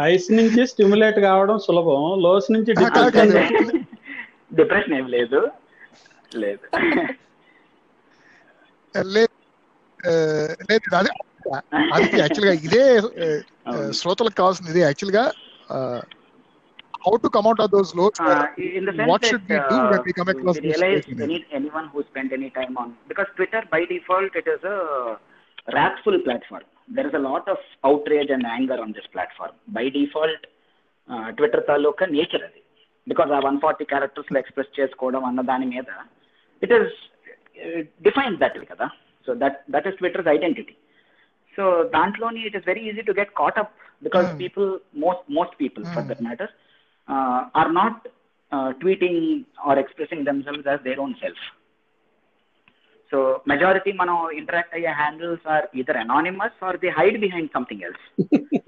హైస్ నుంచి స్టిమ్యులేట్ కావడం సులభం. లోస్ నుంచి డిప్రెషన్ ఏం లేదు. లేదు. లేదు అదే. <laughs> అది యాక్చువల్గా ఇదే శ్రోతలకు కావాల్సింది. ఇదే యాక్చువల్గా how to come out of those lows uh, in the sense what that, should we do when we come across we realize any, anyone who spent any time on because twitter by default it is a wrathful platform there is a lot of outrage and anger on this platform by default uh, twitter taluka nature అది because ఆ one forty characters లో express చేసుకోవడం అన్న దాని మీద it is define that కదా so that that is Twitter's identity so దాంట్లోని it is very easy to get caught up because people most most people for that matter uh, are not uh, tweeting or expressing themselves as their own self. So majority మనం interact అయ్యే handles are either anonymous or they hide behind something else.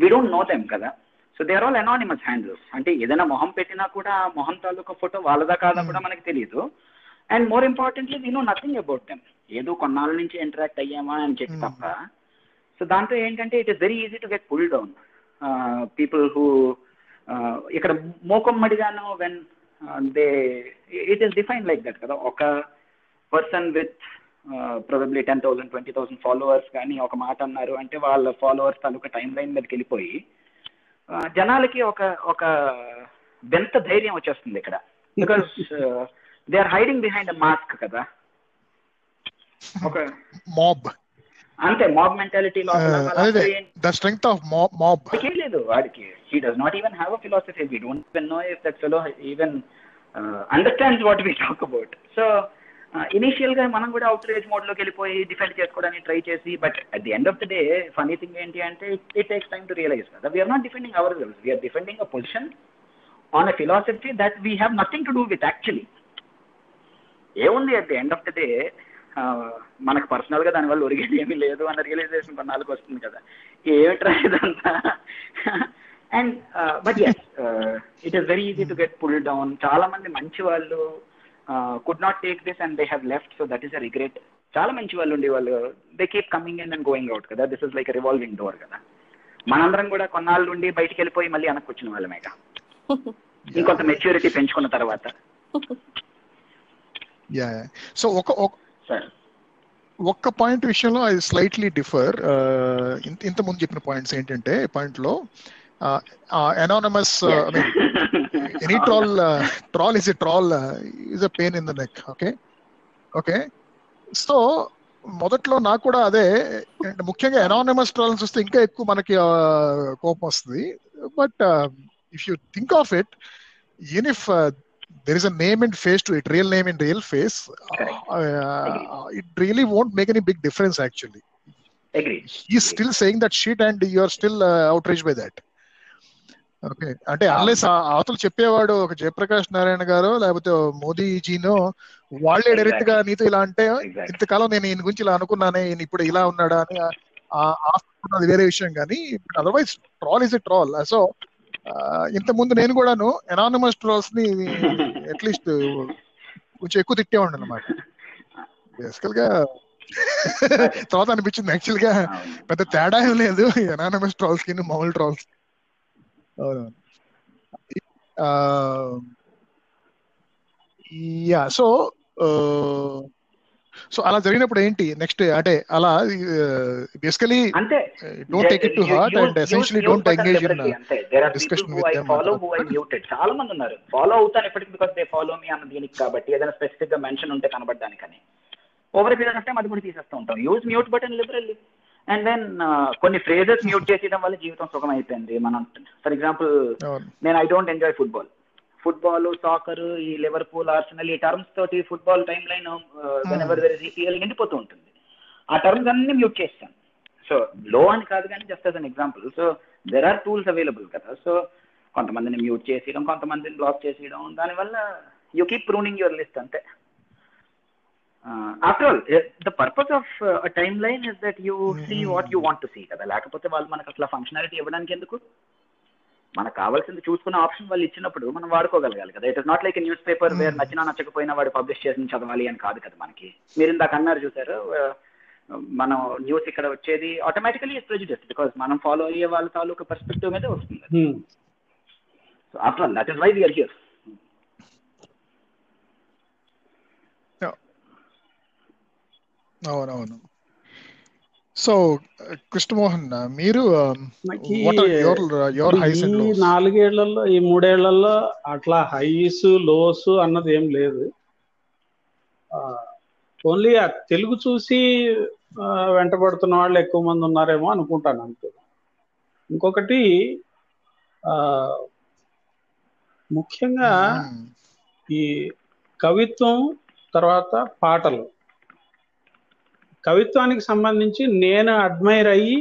we don't know them కదా so they are all anonymous handles అంటే ఏదైనా మొహం పెట్టినా కూడా ఆ మొహం తాలూకా ఫోటో వాళ్ళదా కాదా కూడా మనకి తెలియదు and more importantly we know nothing about them ఏదో కొన్నాళ్ళ నుంచి ఇంటరాక్ట్ అయ్యామా అని చెప్పి తప్ప సో దాంతో ఏంటంటే it is very easy to get pull down people who ఇక్కడ మోకమ్మడిగాను when they it is define like that కదా. ఒక person with probably ten thousand twenty thousand followers కానీ ఒక మాట అన్నారు అంటే వాళ్ళ ఫాలోవర్స్ తాలూకా టైం లైన్ మీదకి వెళ్ళిపోయి జనాలకి ఒక ఒక బెంత ధైర్యం వచ్చేస్తుంది ఇక్కడ. Because they are hiding behind mask కదా. <laughs> ఒక మాబ్ అంతే mob mentality the strength of mob లేదు వాడికి. He does not even have a philosophy we don't even know if that fellow even understands what we talk about so ఇనీషియల్గా మనం కూడా outrage మోడ్లోకి వెళ్ళిపోయి డిఫెండ్ చేసుకోవడానికి ట్రై చేసి but at the end of the day funny thing ఏంటి అంటే it takes time to realise కదా. We're not defending our selves we're defending a position on a philosophy that we have nothing to do with actually ఏముంది at the end of the day మనకు పర్సనల్గా దానివల్ల ఒరిగేది ఏమీ లేదు అన్న realisation కొన్నాళ్ళకి వస్తుంది కదా. ఏమిట్రా ఇదంతా? And but yes it is very easy to get pull down చాలా మంది మంచి వాళ్ళు could not take this and they have left so that is a regret చాలా మంచి వాళ్ళు ఉండే వాళ్ళు they keep coming in and going out కదా this is like revolving door కదా. మనందరం కూడా కొన్నాళ్ళు ఉండి బయటికి వెళ్ళిపోయి మళ్ళీ వెనక్కి వచ్చిన వాళ్ళమేగా. ఇంకొంత మెచ్యూరిటీ పెంచుకున్న తర్వాత. యా సో ఒక ఒక్క పాయింట్ విషయంలో అది స్లైట్లీ డిఫర్. ఇంత ముందు చెప్పిన పాయింట్స్ ఏంటంటే పాయింట్లో anonymous any troll troll is a troll is a pain in the neck okay okay so మొదట్లో నాకు కూడా అదే ముఖ్యంగా అనానమస్ ట్రాల్స్ చూస్తే ఇంకా ఎక్కువ మనకి కోపం వస్తుంది. But if you think of it even if there is a name and face to it, real name and real face, uh, it really won't make any big difference actually. Agree. He's still saying that shit and you're still uh, outraged by that. Okay అంటే unless అవతలు చెప్పేవాడు ఒక జయప్రకాష్ నారాయణ గారు లేకపోతే మోదీజీనో వాళ్ళే డైరెక్ట్గా నీతో ఇలా అంటే ఇంతకాలం నేను ఈయన గురించి ఇలా అనుకున్నానే ఈయన ఇప్పుడు ఇలా ఉన్నాడా అని అది వేరే విషయం కానీ otherwise troll is a troll so ఇంత ముందు నేను కూడాను ఎనానమస్ ట్రోల్స్ని <laughs> అట్లీస్ట్ కొంచెం ఎక్కువ తిట్టేవాడిని అనమాట బేసికల్గా <laughs> తర్వాత అనిపించింది యాక్చువల్గా. పెద్ద తేడా ఏం లేదు. ఎనానమస్ ట్రాల్స్కి మామూలు ట్రాల్స్ యా సో సో అలా జరిగినప్పుడు ఏంటి? నెక్స్ట్ అంటే అలా బేసికలీ అంతే. Don't take it to heart and essentially don't engage in with I them follow who I muted చాలా మంది ఉన్నారు. ఫాలో అవుతాను ఎప్పటికీ బికాస్ దే ఫాలో మీ అన్న దీనికి కాబట్టి. ఏదైనా స్పెసిఫిక్గా మెన్షన్ ఉంటే కనబడడానికని. ఓవర్ పీరియడ్ ఆఫ్ టైం అది కూడా తీసేస్తూ ఉంటాం. Use mute button liberally and then కొన్ని ఫ్రేజెస్ మ్యూట్ చేసేయడం వల్ల జీవితం సుఖం అయిపోయింది. మనం ఫర్ ఎగ్జాంపుల్ నేను I don't enjoy football football soccer ఈ లివర్పూల్ ఆర్సనల్ ఈ టర్మ్స్ తోటి football time line whenever there is EPL నిండిపోతూ ఉంటుంది. ఆ టర్మ్స్ అన్ని మ్యూట్ చేస్తాను సో లో అని కాదు కానీ just as an example so there are tools available కదా. సో కొంతమందిని మ్యూట్ చేసేయడం కొంతమందిని బ్లాక్ చేసేయడం దానివల్ల you keep pruning your list అంతే. After all the purpose of time line is that you see what you want to see కదా. లేకపోతే వాళ్ళు మనకు అసలు ఫంక్షనాలిటీ ఇవ్వడానికి ఎందుకు? మనకు కావాల్సింది చూసుకున్న ఆప్షన్ వాళ్ళు ఇచ్చినప్పుడు మనం వాడుకోగలగాలి కదా. It is not like news paper where నచ్చినా నచ్చకపోయినా వాడు పబ్లిష్ చేసి చదవాలి అని కాదు కదా మనకి. మీరు ఇందాక అన్నారు చూసారు మనం న్యూస్ ఇక్కడ వచ్చేది ఆటోమేటికలీ ఇస్ ప్రెజుడిస్ బికాస్ మనం ఫాలో అయ్యే వాళ్ళ తాలూకు పర్స్పెక్టివ్ మీదే వస్తుంది. So after all that is why we're here అవునవును. సో కృష్ణమోహన్ మీరు ఈ నాలుగేళ్ళలో ఈ మూడేళ్ళలో అట్లా హైస్ లోస్ అన్నది ఏం లేదు. ఓన్లీ ఆ తెలుగు చూసి వెంటబడుతున్న వాళ్ళు ఎక్కువ మంది ఉన్నారేమో అనుకుంటాను అంతే. ఇంకొకటి ముఖ్యంగా ఈ కవిత్వం తర్వాత పాటలు. కవిత్వానికి సంబంధించి నేను అడ్మైర్ అయ్యి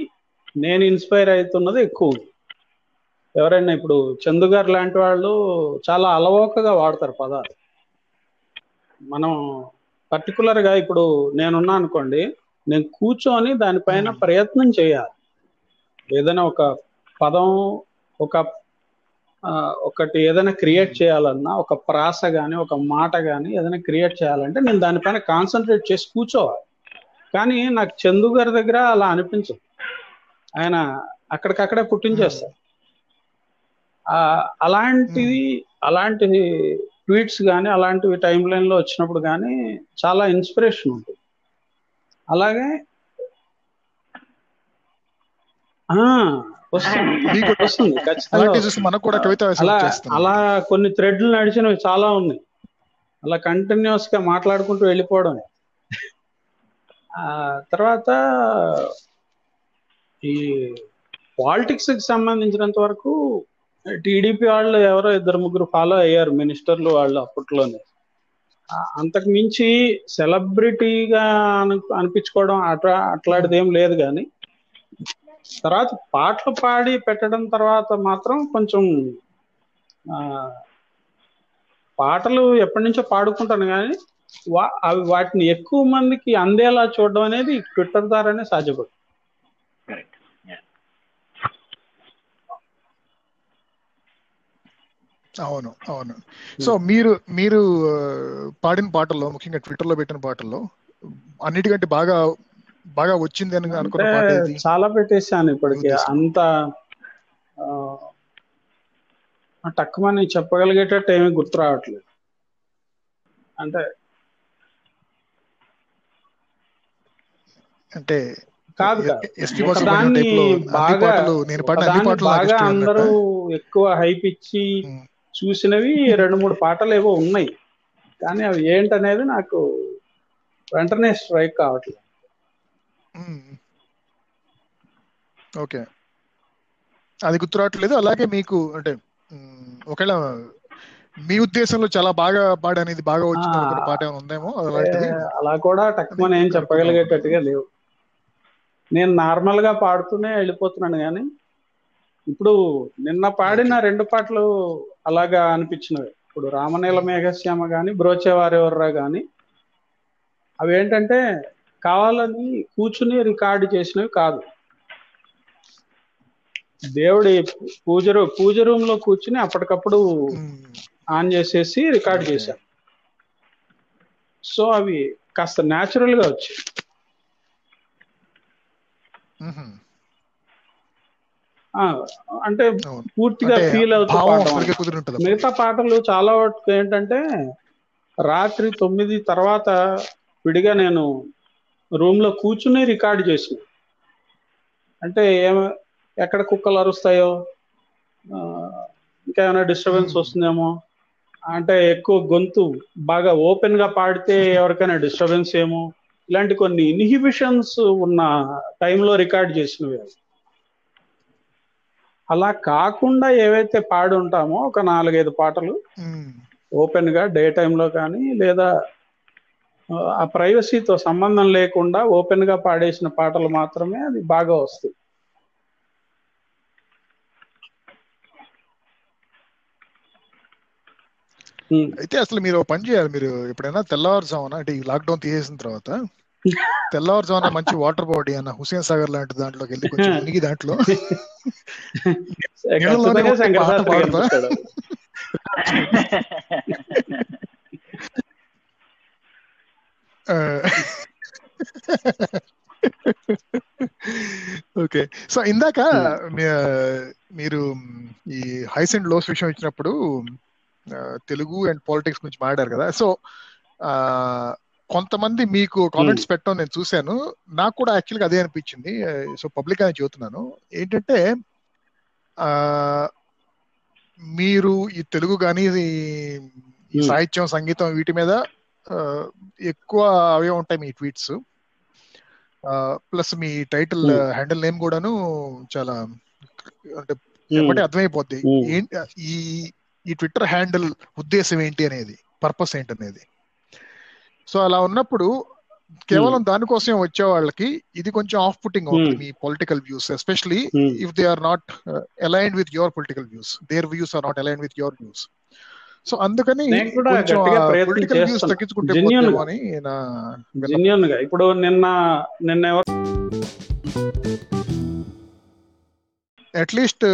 నేను ఇన్స్పైర్ అవుతున్నది ఎక్కువ. ఎవరైనా ఇప్పుడు చందు గారు లాంటి వాళ్ళు చాలా అలవోకగా వాడతారు పదాలు. మనం particular గా ఇప్పుడు నేనున్నా అనుకోండి నేను కూర్చొని దానిపైన ప్రయత్నం చేయాలి. ఏదైనా ఒక పదం ఒక ఒకటి ఏదైనా క్రియేట్ చేయాలన్నా ఒక ప్రాస కానీ ఒక మాట కానీ ఏదైనా క్రియేట్ చేయాలంటే నేను దానిపైన కాన్సన్ట్రేట్ చేసి కూర్చోవాలి. కానీ నాకు చందు గారి దగ్గర అలా అనిపించదు. ఆయన అక్కడికక్కడే పుట్టించేస్తారు. ఆ, అలాంటిది అలాంటి ట్వీట్స్ కానీ అలాంటివి టైం లైన్లో వచ్చినప్పుడు కానీ చాలా ఇన్స్పిరేషన్ ఉంటుంది. అలాగే ఆ, వస్తుంది. <laughs> వస్తుంది ఖచ్చితంగా అలా అలా కొన్ని థ్రెడ్లు నడిచినవి చాలా ఉన్నాయి. అలా కంటిన్యూస్గా మాట్లాడుకుంటూ వెళ్ళిపోవడం. తర్వాత ఈ పాలిటిక్స్కి సంబంధించినంత వరకు టీడీపీ వాళ్ళు ఎవరో ఇద్దరు ముగ్గురు ఫాలో అయ్యారు మినిస్టర్లు వాళ్ళు అప్పట్లోనే. అంతకు మించి సెలబ్రిటీగా అను అనిపించుకోవడం అట్లా అట్లాంటిది ఏం లేదు కానీ తర్వాత పాటలు పాడి పెట్టడం తర్వాత మాత్రం కొంచెం పాటలు ఎప్పటి నుంచో పాడుకుంటాను కానీ వా అవి వాటిని ఎక్కువ మందికి అందేలా చూడడం అనేది ట్విట్టర్ ద్వారానే సాధ్యపడుతుంది. కరెక్ట్. అవును అవును. సో మీరు మీరు పాడిన పాటల్లో ముఖ్యంగా ట్విట్టర్లో పెట్టిన పాటల్లో అన్నిటికంటే బాగా బాగా వచ్చింది అని అనుకున్న ఏది? చాలా పెట్టేశాను ఇప్పటికి. అంత ఆ, టక్కుమని చెప్పగలిగేటట్టు ఏమీ గుర్తు రావట్లేదు. అంటే అంటే కాదు కాదు ఎస్టీ బాసు పాడిన ఒకదాన్ని టైప్లో అన్ని బాగా పాటలు నేను పాడిన అన్ని ఒకదాన్ని పాటలు నాకు బాగా ఇష్టం అందరూ ఎక్కువ హైప్ ఇచ్చి. చూసినవి రెండు మూడు పాటలు ఏవో ఉన్నాయి. కానీ అవి ఏంటనేది నాకు వెంటనే స్ట్రైక్ కావట్లేదు. ఓకే. అది గుర్తు రావట్లేదు. అలాగే మీకు అంటే ఒకవేళ మీ ఉద్దేశంలో చాలా బాగా పాడనేది బాగా వచ్చింది పాట ఏమైనా ఉందేమో అలాంటిది? అలా కూడా తక్కువ ఏం చెప్పగలిగేటట్టుగా లేవు. నేను నార్మల్గా పాడుతూనే వెళ్ళిపోతున్నాను కానీ ఇప్పుడు నిన్న పాడిన రెండు పాటలు అలాగా అనిపించినవి. ఇప్పుడు రామనీల మేఘశ్యామ కానీ బ్రోచేవారెవర్రా కానీ అవి ఏంటంటే కావాలని కూర్చుని రికార్డు చేసినవి కాదు. దేవుడి పూజ పూజ రూమ్లో కూర్చుని అప్పటికప్పుడు మ్మ్. ఆన్ చేసేసి రికార్డ్ చేశాను సో అవి కాస్త న్యాచురల్గా వచ్చాయి. అంటే పూర్తిగా ఫీల్ అవుతూ భావం పాడడం సరిగ్గా కుదిరి ఉంటుంది అప్పుడు. మిగతా పాటలు చాలా వాటికి ఏంటంటే రాత్రి తొమ్మిది తర్వాత విడిగా నేను రూమ్లో కూర్చుని రికార్డ్ చేసిన. అంటే ఏమ ఎక్కడ కుక్కలు అరుస్తాయో ఇంకా ఏమైనా డిస్టర్బెన్స్. వస్తుందేమో. అంటే ఎక్కువ గొంతు బాగా ఓపెన్గా పాడితే ఎవరికైనా డిస్టర్బెన్స్ ఏమో. ఇలాంటి కొన్ని ఇన్హిబిషన్స్ ఉన్న టైంలో రికార్డ్ చేసినవి. అలా కాకుండా ఏవైతే పాడి ఉంటామో ఒక నాలుగైదు పాటలు ఓపెన్గా డే టైంలో కానీ లేదా ఆ, ప్రైవసీతో సంబంధం లేకుండా ఓపెన్గా పాడేసిన పాటలు మాత్రమే అది బాగా వస్తాయి అయితే అసలు మీరు పని చేయాలి. మీరు ఎప్పుడైనా తెల్లవారుజామున అంటే ఈ లాక్డౌన్ తీసేసిన తర్వాత తెల్లవారుజామున మంచి వాటర్ బాడీ అన్న హుసేన్ సాగర్ లాంటి దాంట్లోకి వెళ్ళి కొంచెం <laughs> మునిగి దాంట్లో ఓకే. సో ఇందాక మీరు ఈ హైస్ అండ్ లోస్ విషయం ఇచ్చినప్పుడు తెలుగు అండ్ పాలిటిక్స్ గురించి మాట్లాడారు కదా సో కొంతమంది మీకు కామెంట్స్ పెట్టడం నేను చూశాను నాకు కూడా యాక్చువల్గా అదే అనిపించింది సో పబ్లిక్ అని చెబుతున్నాను ఏంటంటే మీరు ఈ తెలుగు కానీ Hmm. సాహిత్యం సంగీతం వీటి మీద ఎక్కువ అవే ఉంటాయి మీ ట్వీట్స్ ప్లస్ మీ టైటిల్ Hmm. హ్యాండిల్ నేమ్ కూడాను చాలా అంటే Hmm. అర్థమైపోద్ది Hmm. ఈ ఈ ట్విట్టర్ హ్యాండిల్ ఉద్దేశం ఏంటి అనేది పర్పస్ ఏంటి అనేది సో అలా ఉన్నప్పుడు కేవలం దానికోసం వచ్చే వాళ్ళకి ఇది కొంచెం ఆఫ్ పుట్టింగ్ అవుతుంది Hmm. Me political views especially Hmm. If they are not aligned with your political views their views are not aligned with your views so అందుకని పొలిటికల్ వ్యూస్. తగ్గించుకుంటే. అని ఇప్పుడు నిన్న నిన్న ఎవరు అట్లీస్ట్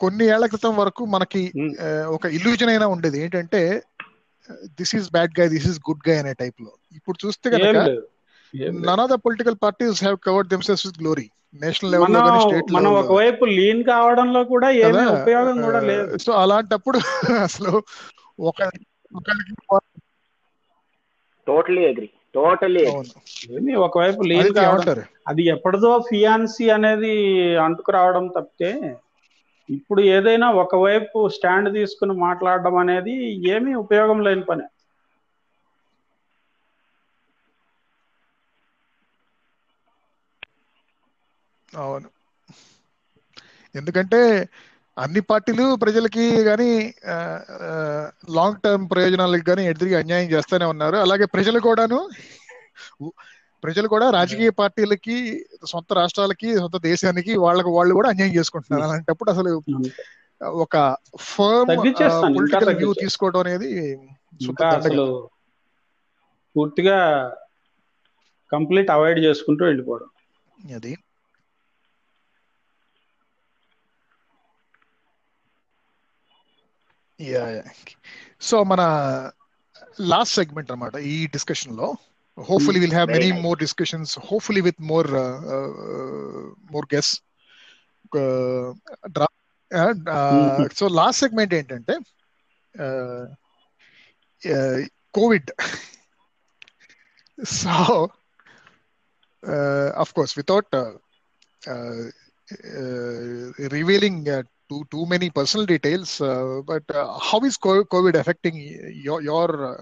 కొన్ని ఏళ్ళ క్రితం వరకు మనకి Hmm. ఆ, ఒక ఇల్యూజన్ అయినా ఉండేది. ఏంటంటే this is bad guy this is good guy అనే టైప్లో. ఇప్పుడు చూస్తే కనుక లేదు. ఏం లేదు. None of the political parties have covered themselves with glory national లెవెల్లో స్టేట్ మనం ఒకవైపు లీన్ కావడంలో కూడా ఏమీ ఉపయోగం కూడా లేదు. సో అలాంటప్పుడు <laughs> అసలు ఒక ఒకరికి టోటలీ అగ్రి టోటలీ ఒకవైపు లీన్ అది కావడం ఏమంటారు? అది ఎప్పటిదో ఫియాన్సీ అనేది అంటుకురావడం తప్పితే ఇప్పుడు ఏదైనా ఒకవైపు స్టాండ్ తీసుకుని మాట్లాడడం అనేది ఏమీ ఉపయోగం లేని పని. అవును. ఎందుకంటే అన్ని పార్టీలు ప్రజలకి కానీ లాంగ్ టర్మ్ ప్రయోజనాలకు కానీ ఎదురుగా అన్యాయం చేస్తూనే ఉన్నారు. అలాగే ప్రజలు కూడాను ప్రజలు కూడా రాజకీయ పార్టీలకి సొంత రాష్ట్రాలకి సొంత దేశానికి వాళ్ళకి వాళ్ళు కూడా అన్యాయం చేసుకుంటున్నారు. అలాంటప్పుడు అసలు. ఒక ఫర్మ్ పొలిటికల్ వ్యూ. తీసుకోవడం అనేది పూర్తిగా కంప్లీట్ అవాయిడ్ చేసుకుంటూ వెళ్ళిపోవడం. అది. సో మన లాస్ట్ సెగ్మెంట్ అన్నమాట ఈ డిస్కషన్లో hopefully will have Very many nice. More discussions hopefully with more more guests Mhm. So last segment ఏంటంటే Covid so of course without revealing uh, too too many personal details uh, but uh, how is co- covid affecting your your uh,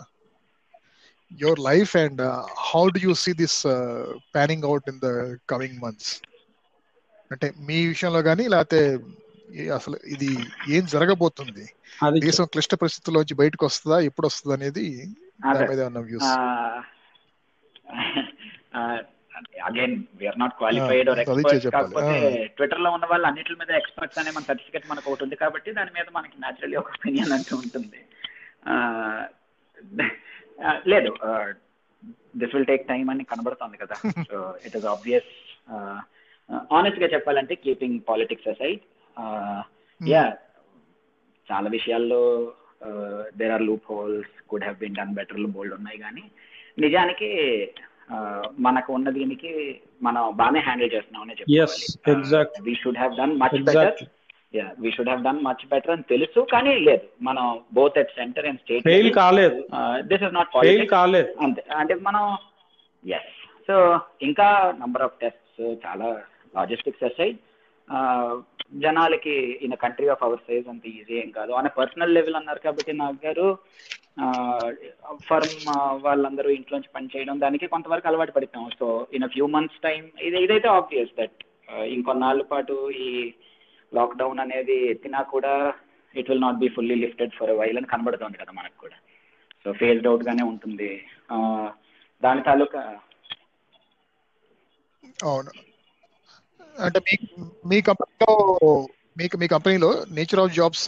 your life and uh, how do you see this uh, panning out in the coming months అంటే మీ విషయంలో కానీ లేకపోతే అసలు ఇది ఏం జరగబోతుంది దేశం క్లిష్ట పరిస్థితుల్లోంచి బయటకు వస్తుందా ఎప్పుడు వస్తుంది అనేది again we're not qualified or చెప్పాలి. కాకపోతే. ట్విట్టర్లో ఉన్న వాళ్ళు అన్నిటి మీద ఎక్స్పర్ట్స్ అనే మన సర్టిఫికేట్ మనకు ఒకటి ఉంది కాబట్టి దాని మీద మనకి న్యాచురల్లీ ఒక ఒపీనియన్ అంటూ ఉంటుంది <laughs> లేదు దిస్ విల్ టేక్ టైం అని కనబడుతుంది కదా సో ఇట్ ఇస్ ఆబ్వియస్ ఆనెస్ట్గా చెప్పాలంటే కీపింగ్ పాలిటిక్స్ అసైడ్ యా చాలా విషయాల్లో there are loopholes could have been done better bold ఉన్నాయి కానీ నిజానికి మనకు ఉన్న దీనికి మనం బాగానే హ్యాండిల్ చేస్తున్నాం అని చెప్పాలి. We should have done much better we should have done much better అని తెలుసు కానీ లేదు. మనం both at centre and state fail కాలేదు. దిస్ ఇస్ నాట్ ఫెయిల్ కాలేదు. అంతే. అంటే మనం ఎస్ సో ఇంకా నంబర్ ఆఫ్ టెస్ట్స్ చాలా లాజిస్టిక్స్ అసైడ్ జనాలకి in country of our size అంత ఈజీ ఏం కాదు. ఆన్ పర్సనల్ లెవెల్ అన్నారు కాబట్టి నాకు గారు ఫర్మ్ వాళ్ళందరూ ఇంట్లోంచి పని చేయడం దానికి కొంతవరకు అలవాటు పడిపోయాం. So in few months time ఇది ఇదైతే ఆబ్వియస్ దట్ ఇంకొన్నాళ్ళ పాటు ఈ లాక్డౌన్ అనేది ఎత్తినా కూడా it will not be fully lifted for while అని కనబడుతుంది కదా మనకు కూడా. సో ఫేస్ అవుట్ గానే ఉంటుంది. దాని తాలూకా అవును. అంటే మీ మీ కంపెనీలో మీకు మీ కంపెనీలో nature of jobs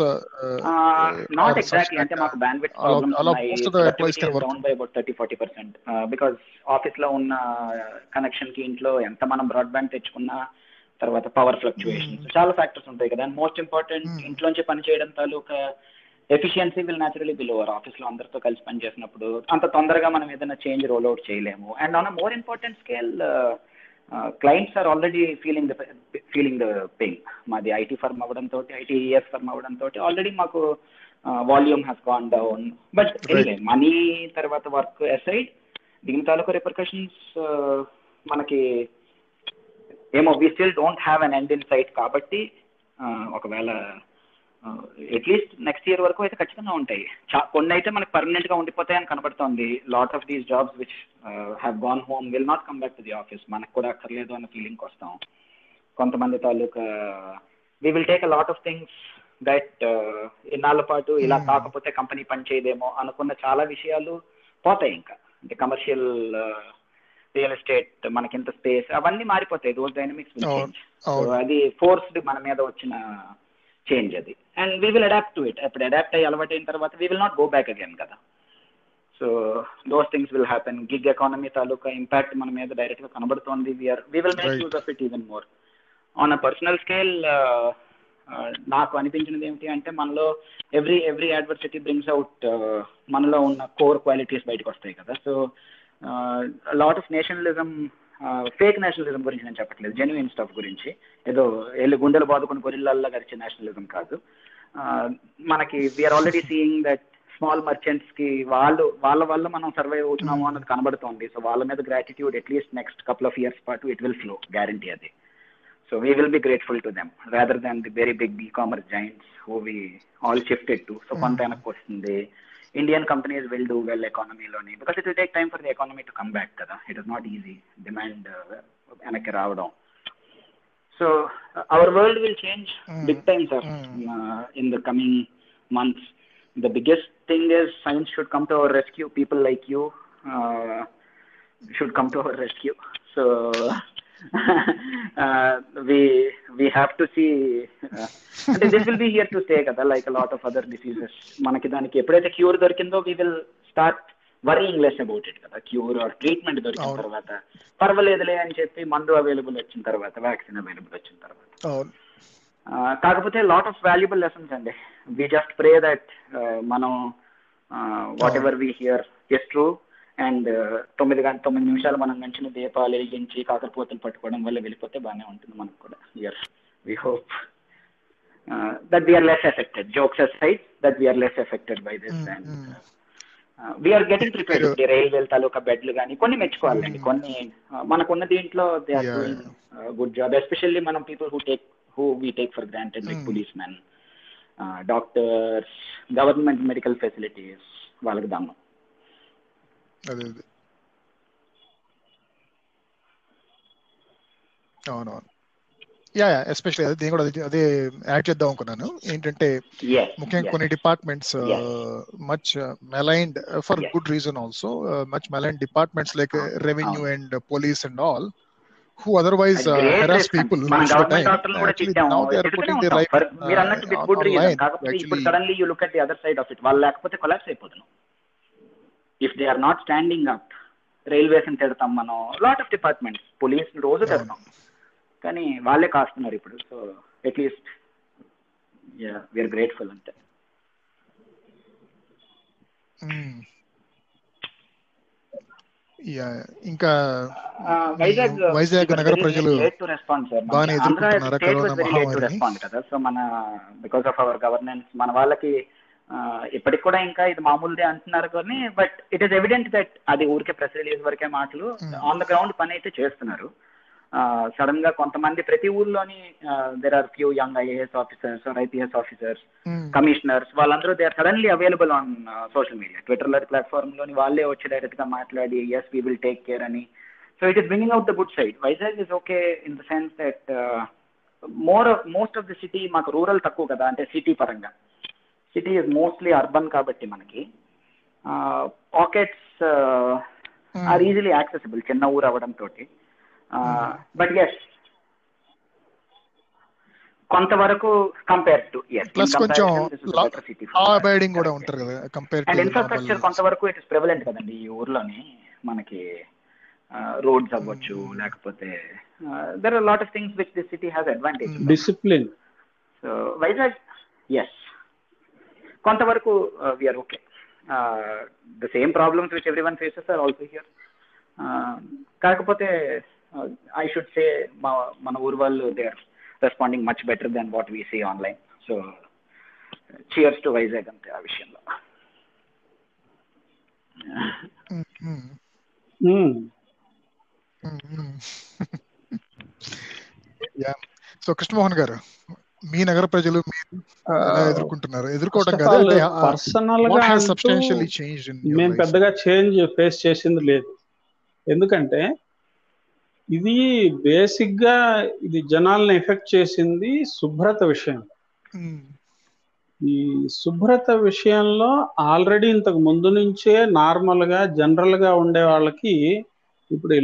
not exactly అంటే మాకు bandwidth problems. Down by about thirty forty percent because ఆఫీస్లో ఉన్న కనెక్షన్కి ఇంట్లో ఎంత మనం బ్రాడ్బ్యాండ్ తెచ్చుకున్నా తర్వాత పవర్ ఫ్లక్చుయేషన్స్ చాలా ఫ్యాక్టర్స్ ఉంటాయి కదా. And most important Hmm. ఇంట్లోంచి పని చేయడం తాలూకా efficiency will naturally below our ఆఫీస్లో అందరితో కలిసి పని చేసినప్పుడు అంత తొందరగా మనం ఏదైనా చేంజ్ రోల్ అవుట్ చేయలేము. And on a more important scale clients are already feeling the feeling the pain మాది ఐటీ ఫర్మ్ అవ్వడంతో ఐటీఎస్ ఫర్మ్ అవ్వడంతో ఆల్రెడీ మాకు volume has gone down but money తర్వాత వర్క్ అసైడ్ దీని తాలూకు రిపర్కషన్స్ మనకి ఏమో we still don't have an end in sight కాబట్టి ఒకవేళ అట్లీస్ట్ నెక్స్ట్ ఇయర్ వరకు అయితే ఖచ్చితంగా ఉంటాయి. చా- కొన్ని అయితే మనకి పర్మనెంట్గా ఉండిపోతాయని కనబడుతోంది. Lot of these jobs which have gone home will not come back to the office మనకు కూడా అక్కర్లేదు అన్న ఫీలింగ్ వస్తాం. కొంతమంది తాలూకా we will take a lot of things that ఇన్నాళ్ళ పాటు ఇలా Hmm. కాకపోతే కంపెనీ పని చేయదేమో అనుకున్న చాలా విషయాలు పోతాయి ఇంకా. అంటే కమర్షియల్ రియల్ ఎస్టేట్ మనకింత స్పేస్ అవన్నీ మారిపోతాయి. Those dynamics. అది ఫోర్స్డ్ మన మీద వచ్చిన చేంజ్ అది. And we will adapt to it అప్పుడు అడాప్ట్ అయ్యి అలవాటు అయిన తర్వాత we will not go back again కదా. So those things will happen gig economy taluka impact మన మీద డైరెక్ట్గా కనబడుతోంది we are we will make. Use of it even more on a personal scale నాకు అనిపించినది ఏమిటి అంటే మనలో every every adversity brings out మనలో ఉన్న కోర్ క్వాలిటీస్ బయటకు వస్తాయి కదా. So lot of nationalism fake nationalism గురించి నేను చెప్పట్లేదు. జెన్యున్ స్టఫ్ గురించి. ఏదో వెళ్ళి గుండెలు బాదుకుని గొరిల్లల్లా గడిచే నేషనలిజం కాదు. మనకి we are already seeing that small మర్చెంట్స్కి వాళ్ళు వాళ్ళ వల్ల మనం సర్వైవ్ అవుతున్నాము అన్నది కనబడుతోంది. సో వాళ్ళ మీద gratitude at least next couple of years పాటు ఇట్ విల్ ఫ్లో గ్యారంటీ అది. So we will be grateful to them rather than the very big e commerce giants who we all shifted to so కొంత వెనక్కి వస్తుంది. Indian companies will do well ఎకానమీలోని because it will take time for the economy to come back కదా it is not easy demand వెనక్కి రావడం so our world will change Mm. Big time sir Mm. in the coming months. The biggest thing is science should come to our rescue. People like you uh, should come to our <laughs> uh, we have to see. Uh, అంటే this will be here to stay కదా like a lot of other diseases. మనకి దానికి ఎప్పుడైతే cure దొరికిందో we will start worrying less about it కదా cure or treatment దొరికిన. తర్వాత పర్వాలేదులే అని చెప్పి మందు అవైలబుల్ వచ్చిన తర్వాత వ్యాక్సిన్ అవైలబుల్ వచ్చిన తర్వాత ఆ, కాకపోతే లాట్ ఆఫ్ వాల్యుబుల్ లెసన్స్ అండి వి జస్ట్ ప్రే దట్ మనం whatever we hear is true and తొమ్మిది గంట తొమ్మిది నిమిషాలు మనం మంచిన దీపాలు వెలిగించి కాకరపోతలు పట్టుకోవడం వల్ల వెళ్ళిపోతే బాగానే ఉంటుంది మనకు కూడా. Year we hope that we are less affected jokes aside that we are less affected by this and. We are getting prepared మీరు- రైల్వే తాలూకా బెడ్లు కానీ కొన్ని మెచ్చుకోవాలండి. Mm. కొన్ని uh, మనకున్న దీంట్లో they are doing good job especially మనం people who take who we take for granted like. Policemen doctors government medical facilities వాళ్ళకి దమ్ము. అదే అదే అవునవును యా యా ఎస్పెషల్లీ అదే నేను కూడా అదే- అదే యాడ్ చేద్దాం అనుకున్నాను ఏంటంటే Yes, ముఖ్యంగా yes. కొన్ని departments Yes. Much maligned for Yes. Good reason also much maligned departments like revenue and police and all who otherwise అది great హెరాస్ risk. పీపుల్ మన most of the government time డాక్టర్లు కూడా actually తిట్టాము now they are తిడుతూనే putting their ఉంటాం. life For- మీరు అన్నట్టు with uh, good on reason line కాకపోతే to ఇప్పుడు actually suddenly you look at the other side of it వాళ్ళు లేకపోతే కొలాప్స్ అయిపోతున్నాం if they are not standing up railways తిడతాం మనం lot of departments police రోజు. తిడతాం కానీ వాళ్ళే కాస్తున్నారు ఇప్పుడు so at least we are grateful Mm. ఇంకా వైజాగ్ వైజాగ్ నగర ప్రజలు బాగానే ఎదుర్కొంటున్నారా కరోనా మహమ్మారిని కదా సో మన బికాస్ ఆఫ్ అవర్ గవర్నెన్స్ మన వాళ్ళకి ఇప్పటికి కూడా ఇంకా ఇది మామూలుదే అంటున్నారు కానీ but it is evident that అది ఊరికే ప్రెస్ రిలీజ్ వరకే మాటలు. ఆన్ ద గ్రౌండ్ పని అయితే చేస్తున్నారు. సడన్గా కొంతమంది ప్రతి ఊర్లోని there are few young IAS officers or IPS officers commissioners వాళ్ళందరూ they are suddenly available on social media Twitter లాంటి ప్లాట్ఫామ్లోని వాళ్ళే వచ్చి డైరెక్ట్గా మాట్లాడి yes we will take care అని. So it is bringing out the good side Vizag is okay in the sense that more most of the city మాకు rural తక్కువ కదా అంటే సిటీ పరంగా. సిటీ ఇస్ మోస్ట్లీ అర్బన్ కాబట్టి మనకి. Pockets are easily accessible చిన్న ఊరు అవడం తోటి. బట్ ఎస్ కొంతవరకు కంపేర్ టు ఎస్ ప్లస్ కొంచెం సిటీ లా అబైడింగ్ కూడా ఉంటారు కదా కంపేర్ అండ్ ఇన్ఫ్రాస్ట్రక్చర్ కొంతవరకు ఇట్ ఇస్ ప్రివలెంట్ కదండి ఈ ఊర్లోని మనకి రోడ్స్ అవ్వచ్చు లేకపోతే there are lot of things which this city has advantage discipline so Vizag yes కొంతవరకు we are okay the same problems which every one faces are also here కాకపోతే I should say మా మన ఊరు వాళ్ళు they are responding much better than what we see online so cheers to Vizag అంతే ఆ విషయంలో. Yeah so Krishnamohan గారు మీ నగర ప్రజలు ఎదుర్కొంటున్నారు? ఎదుర్కోవడం పర్సనల్గా సబ్స్టాన్షియల్లీ చేంజ్ మేము పెద్దగా చేంజ్ ఫేస్ చేసింది లేదు. ఎందుకంటే ఇది బేసిక్గా ఇది జనాల్ని ఎఫెక్ట్ చేసింది శుభ్రత విషయం. ఈ శుభ్రత విషయంలో ఆల్రెడీ ఇంతకు ముందు నుంచే నార్మల్గా జనరల్గా ఉండే వాళ్ళకి ఇప్పుడు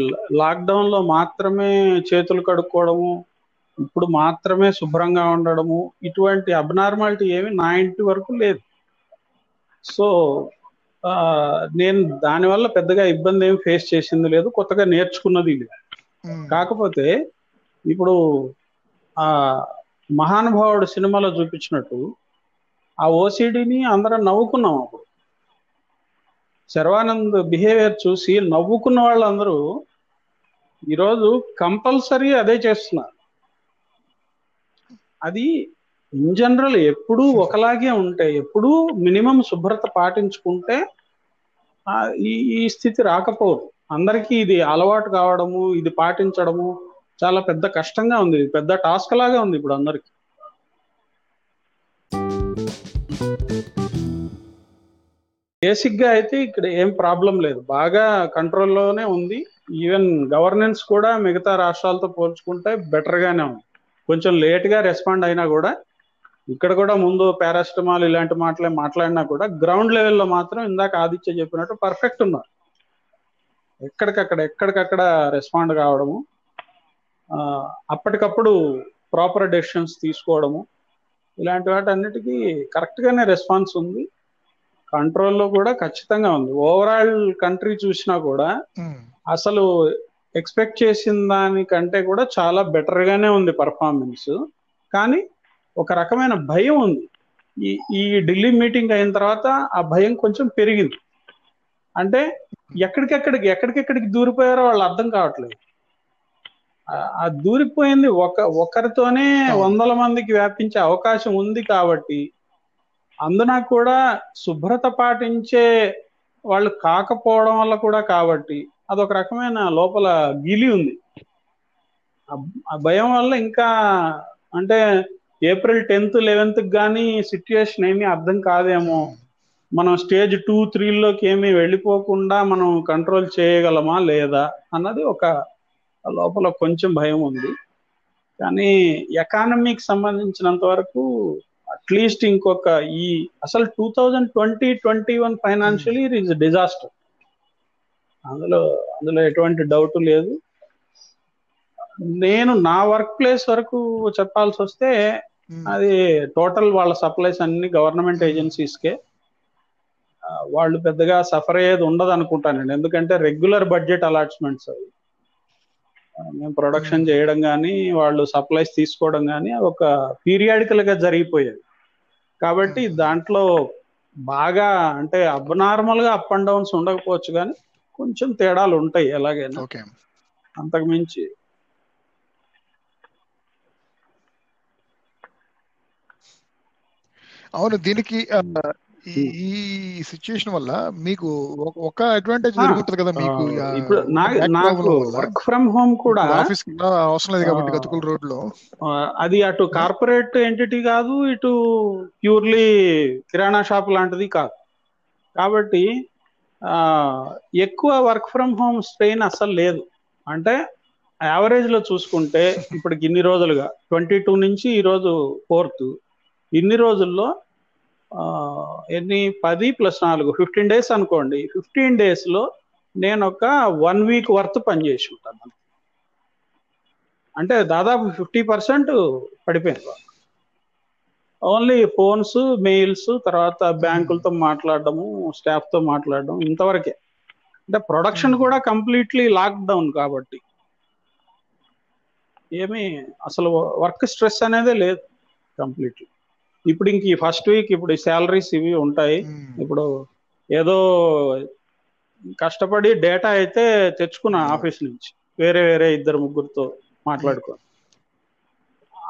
లాక్డౌన్లో మాత్రమే చేతులు కడుక్కోవడము ఇప్పుడు మాత్రమే శుభ్రంగా ఉండడము ఇటువంటి అబ్నార్మాలిటీ ఏమి నా ఇంటి వరకు లేదు. సో నేను దానివల్ల పెద్దగా ఇబ్బంది ఏమి ఫేస్ చేసింది లేదు కొత్తగా నేర్చుకున్నది లేదు. కాకపోతే ఇప్పుడు ఆ మహానుభావుడు సినిమాలో చూపించినట్టు ఆ ఓసిడిని అందరం నవ్వుకున్నాం అప్పుడు. శర్వానంద్ బిహేవియర్ చూసి నవ్వుకున్న వాళ్ళందరూ ఈరోజు కంపల్సరీ అదే చేస్తున్నారు. అది ఇన్ జనరల్ ఎప్పుడూ ఒకలాగే ఉంటే ఎప్పుడూ మినిమం శుభ్రత పాటించుకుంటే ఈ ఈ స్థితి రాకపోదు. అందరికీ ఇది అలవాటు కావడము ఇది పాటించడము చాలా పెద్ద కష్టంగా ఉంది. పెద్ద టాస్క్ లాగా ఉంది ఇప్పుడు అందరికి. బేసిక్గా అయితే ఇక్కడ ఏం ప్రాబ్లం లేదు. బాగా కంట్రోల్లోనే ఉంది. ఈవెన్ గవర్నెన్స్ కూడా మిగతా రాష్ట్రాలతో పోల్చుకుంటే బెటర్ గానే ఉంది. కొంచెం లేట్గా రెస్పాండ్ అయినా కూడా ఇక్కడ కూడా ముందు పారాసిటమాల్ ఇలాంటి మాటలే మాట్లాడినా కూడా గ్రౌండ్ లెవెల్లో మాత్రం ఇందాక ఆదిత్య చెప్పినట్టు పర్ఫెక్ట్ ఉన్నారు. ఎక్కడికక్కడ ఎక్కడికక్కడ రెస్పాండ్ కావడము అప్పటికప్పుడు ప్రాపర్ డెసిషన్స్ తీసుకోవడము ఇలాంటి వాటి అన్నిటికీ కరెక్ట్ గానే రెస్పాన్స్ ఉంది. కంట్రోల్లో కూడా ఖచ్చితంగా ఉంది. ఓవరాల్ కంట్రీ చూసినా కూడా అసలు ఎక్స్పెక్ట్ చేసిన దానికంటే కూడా చాలా బెటర్ గానే ఉంది పర్ఫార్మెన్స్. కానీ ఒక రకమైన భయం ఉంది. ఈ ఈ ఢిల్లీ మీటింగ్ అయిన తర్వాత ఆ భయం కొంచెం పెరిగింది. అంటే ఎక్కడికెక్కడికి ఎక్కడికెక్కడికి దూరిపోయారో వాళ్ళు అర్థం కావట్లేదు. ఆ- ఆ దూరిపోయింది ఒక ఒకరితోనే వందల మందికి వ్యాపించే అవకాశం ఉంది కాబట్టి అందున కూడా శుభ్రత పాటించే వాళ్ళు కాకపోవడం వల్ల కూడా కాబట్టి అదొక రకమైన లోపల గిలి ఉంది. ఆ- భయం వల్ల ఇంకా అంటే ఏప్రిల్ టెన్త్ లెవెన్త్ కానీ సిచ్యుయేషన్ ఏమీ అర్థం కాదేమో. మనం స్టేజ్ టూ త్రీలోకి ఏమీ వెళ్ళిపోకుండా మనం కంట్రోల్ చేయగలమా లేదా అన్నది ఒక లోపల కొంచెం భయం ఉంది. కానీ ఎకానమీకి సంబంధించినంత వరకు అట్లీస్ట్ ఇంకొక ఈ అసలు two thousand twenty twenty one financial it is disaster. అందులో అందులో ఎటువంటి డౌట్ లేదు. నేను నా వర్క్ ప్లేస్ వరకు చెప్పాల్సి వస్తే అది టోటల్ వాళ్ళ సప్లైస్ అన్ని గవర్నమెంట్ ఏజెన్సీస్కే. వాళ్ళు పెద్దగా సఫర్ అయ్యేది ఉండదు అనుకుంటానండి ఎందుకంటే రెగ్యులర్ బడ్జెట్ అలాట్మెంట్స్ అవి. మేము ప్రొడక్షన్ చేయడం కానీ వాళ్ళు సప్లైస్ తీసుకోవడం కానీ ఒక పీరియాడికల్గా జరిగిపోయేది. కాబట్టి దాంట్లో బాగా అంటే అబ్నార్మల్గా అప్ అండ్ డౌన్స్ ఉండకపోవచ్చు కానీ కొంచెం తేడాలు ఉంటాయి ఎలాగైనా. ఓకే. అంతకు మించి. అవును దీనికి ఈ సిచ్యుయేషన్ వల్ల మీకు ఒక- అడ్వాంటేజ్ జరుగుతుంది కదా మీకు ఇప్పుడు నాకు వర్క్ ఫ్రమ్ హోమ్ కూడా ఆఫీస్ అవసరం లేదు కాబట్టి గతుకుల రోడ్లో అది అటు కార్పొరేట్ ఎంటిటీ కాదు ఇటు ప్యూర్లీ కిరాణా షాప్ లాంటిది కాదు. కాబట్టి ఎక్కువ వర్క్ ఫ్రమ్ హోమ్ స్ట్రెయిన్ అస్సలు లేదు. అంటే యావరేజ్లో చూసుకుంటే ఇప్పటికి ఇన్ని రోజులుగా ట్వంటీ టూ నుంచి ఈరోజు ఫోర్త్ ఇన్ని రోజుల్లో ఎన్ని? పది ప్లస్ నాలుగు ఫిఫ్టీన్ డేస్ అనుకోండి. ఫిఫ్టీన్ డేస్లో నేను ఒక వన్ వీక్ వర్త్ పనిచేసి ఉంటాను. అంటే దాదాపు ఫిఫ్టీ పర్సెంట్ పడిపోయింది. ఓన్లీ ఫోన్స్ మెయిల్స్ తర్వాత బ్యాంకులతో మాట్లాడడము స్టాఫ్తో మాట్లాడడం ఇంతవరకే. అంటే ప్రొడక్షన్ కూడా కంప్లీట్లీ లాక్డౌన్ కాబట్టి. ఏమీ అసలు వర్క్ స్ట్రెస్ అనేదే లేదు కంప్లీట్లీ ఇప్పుడు ఇంక ఈ ఫస్ట్ వీక్ ఇప్పుడు శాలరీస్ ఇవి ఉంటాయి. ఇప్పుడు ఏదో కష్టపడి డేటా అయితే తెచ్చుకున్నా ఆఫీస్ నుంచి. వేరే వేరే ఇద్దరు ముగ్గురుతో మాట్లాడుకో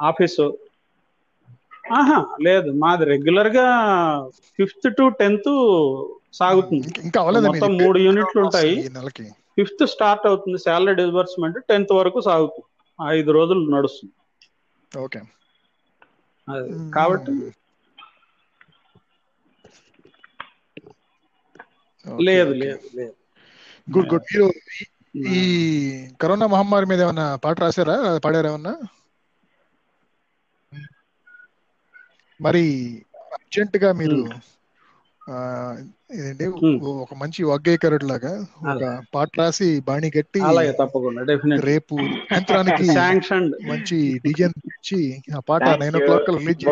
ఆఫీసు ఆహా లేదు. మాది రెగ్యులర్గా ఫిఫ్త్ టు టెన్త్ సాగుతుంది. ఇంకా మొత్తం మూడు యూనిట్లు ఉంటాయి. ఫిఫ్త్ స్టార్ట్ అవుతుంది. శాలరీ డిస్బర్స్మెంట్ టెన్త్ వరకు సాగుతుంది. ఐదు రోజులు నడుస్తుంది. ఓకే. కాబట్టి లేదు లేదు లేదు. Good good. మీరు ఈ కరోనా మహమ్మారి మీద ఏమైనా పాట రాశారా? పాడారా ఏమన్నా? మరి అర్జెంట్గా మీరు ఒక మంచి వాగ్గేయకరుడు లాగా ఒక పాట రాసి బాణి కట్టి తప్పకుండా రేపు సాయంత్రానికి శాంక్షన్ <laughs> మంచి డిజైన్ ఇచ్చి ఆ పాట నైన్ ఓ. క్లాక్ రిలీజ్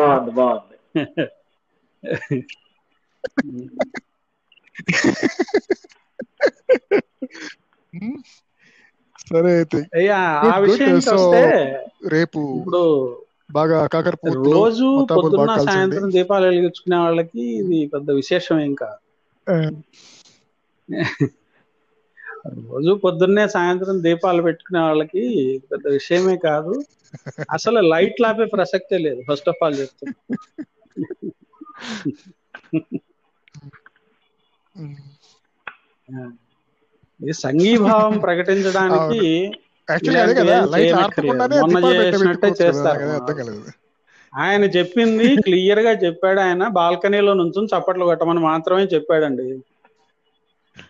సరే అయితే. ఆ రేపు ఇప్పుడు బాగా కాకరపూట్లు రోజు పొద్దున్న. సాయంత్రం దీపాలు వెలిగించుకునే వాళ్ళకి ఇది పెద్ద విశేషం ఆ, <laughs> రోజు పొద్దున్నే సాయంత్రం దీపాలు పెట్టుకునే వాళ్ళకి పెద్ద విషయమే కాదు. అసలు లైట్ లాపే ప్రసక్తే లేదు ఫస్ట్ ఆఫ్ ఆల్ చెప్తున్నా. <laughs> సంఘీభావం ప్రకటించడానికి ఆయన చెప్పింది క్లియర్గా చెప్పాడు ఆయన బాల్కనీలో నుంచి చప్పట్లు కొట్టమని మాత్రమే చెప్పాడండి.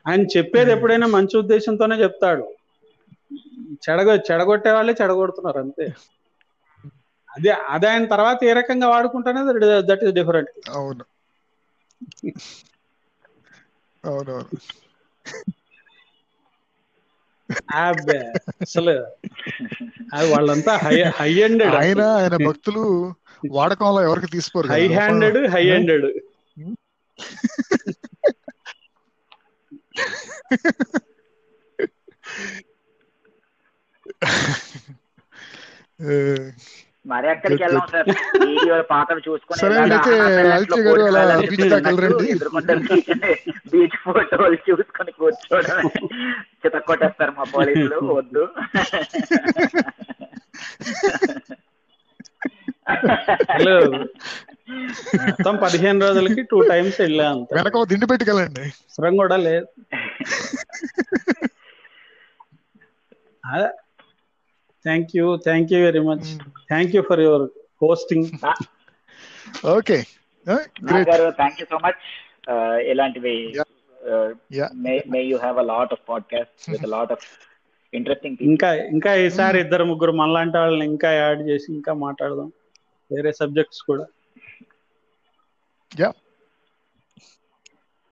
ఆయన చెప్పేది ఎప్పుడైనా మంచి ఉద్దేశంతోనే చెప్తాడు. చెడగొ చెడగొట్టే వాళ్ళే చెడగొడుతున్నారు అంతే. అదే అదే ఆయన తర్వాత ఏ రకంగా వాడుకుంటానే దట్ ఈస్ డిఫరెంట్. అవును. అవునవును. అబ్బే అసలు అది వాళ్ళంతా హై హై హండెడ్ ఆయన ఆయన భక్తులు వాడకంలో ఎవరికి తీసుకోరు హై. హ్యాండెడ్ హై హండెడ్ ఏ, మరి ఎక్కడికి వెళ్ళాం సార్? వీడియో పాతవి చూసుకొని బీచ్ ఫోటోలు చూసుకొని కూర్చోవడం చిత కొట్టేస్తారు మా పోలీసులు వద్దు. హలో. మొత్తం పదిహేను రోజులకి టూ టైమ్స్ వెళ్ళా. వెనక దిండి పెట్టుకెళ్ళండి. కూడా లేదు. <laughs> Thank you thank you very much thank you for your hosting okay గారు థ్యాంక్ యూ సో మచ్ ఇలాంటివి. May you have a lot of podcast with lot of interesting ఇంకా ఇంకా ఈసారి ఇద్దరు ముగ్గురు మనలాంటి వాళ్ళని ఇంకా యాడ్ చేసి ఇంకా మాట్లాడదాం. వేరే సబ్జెక్ట్స్ కూడా. యా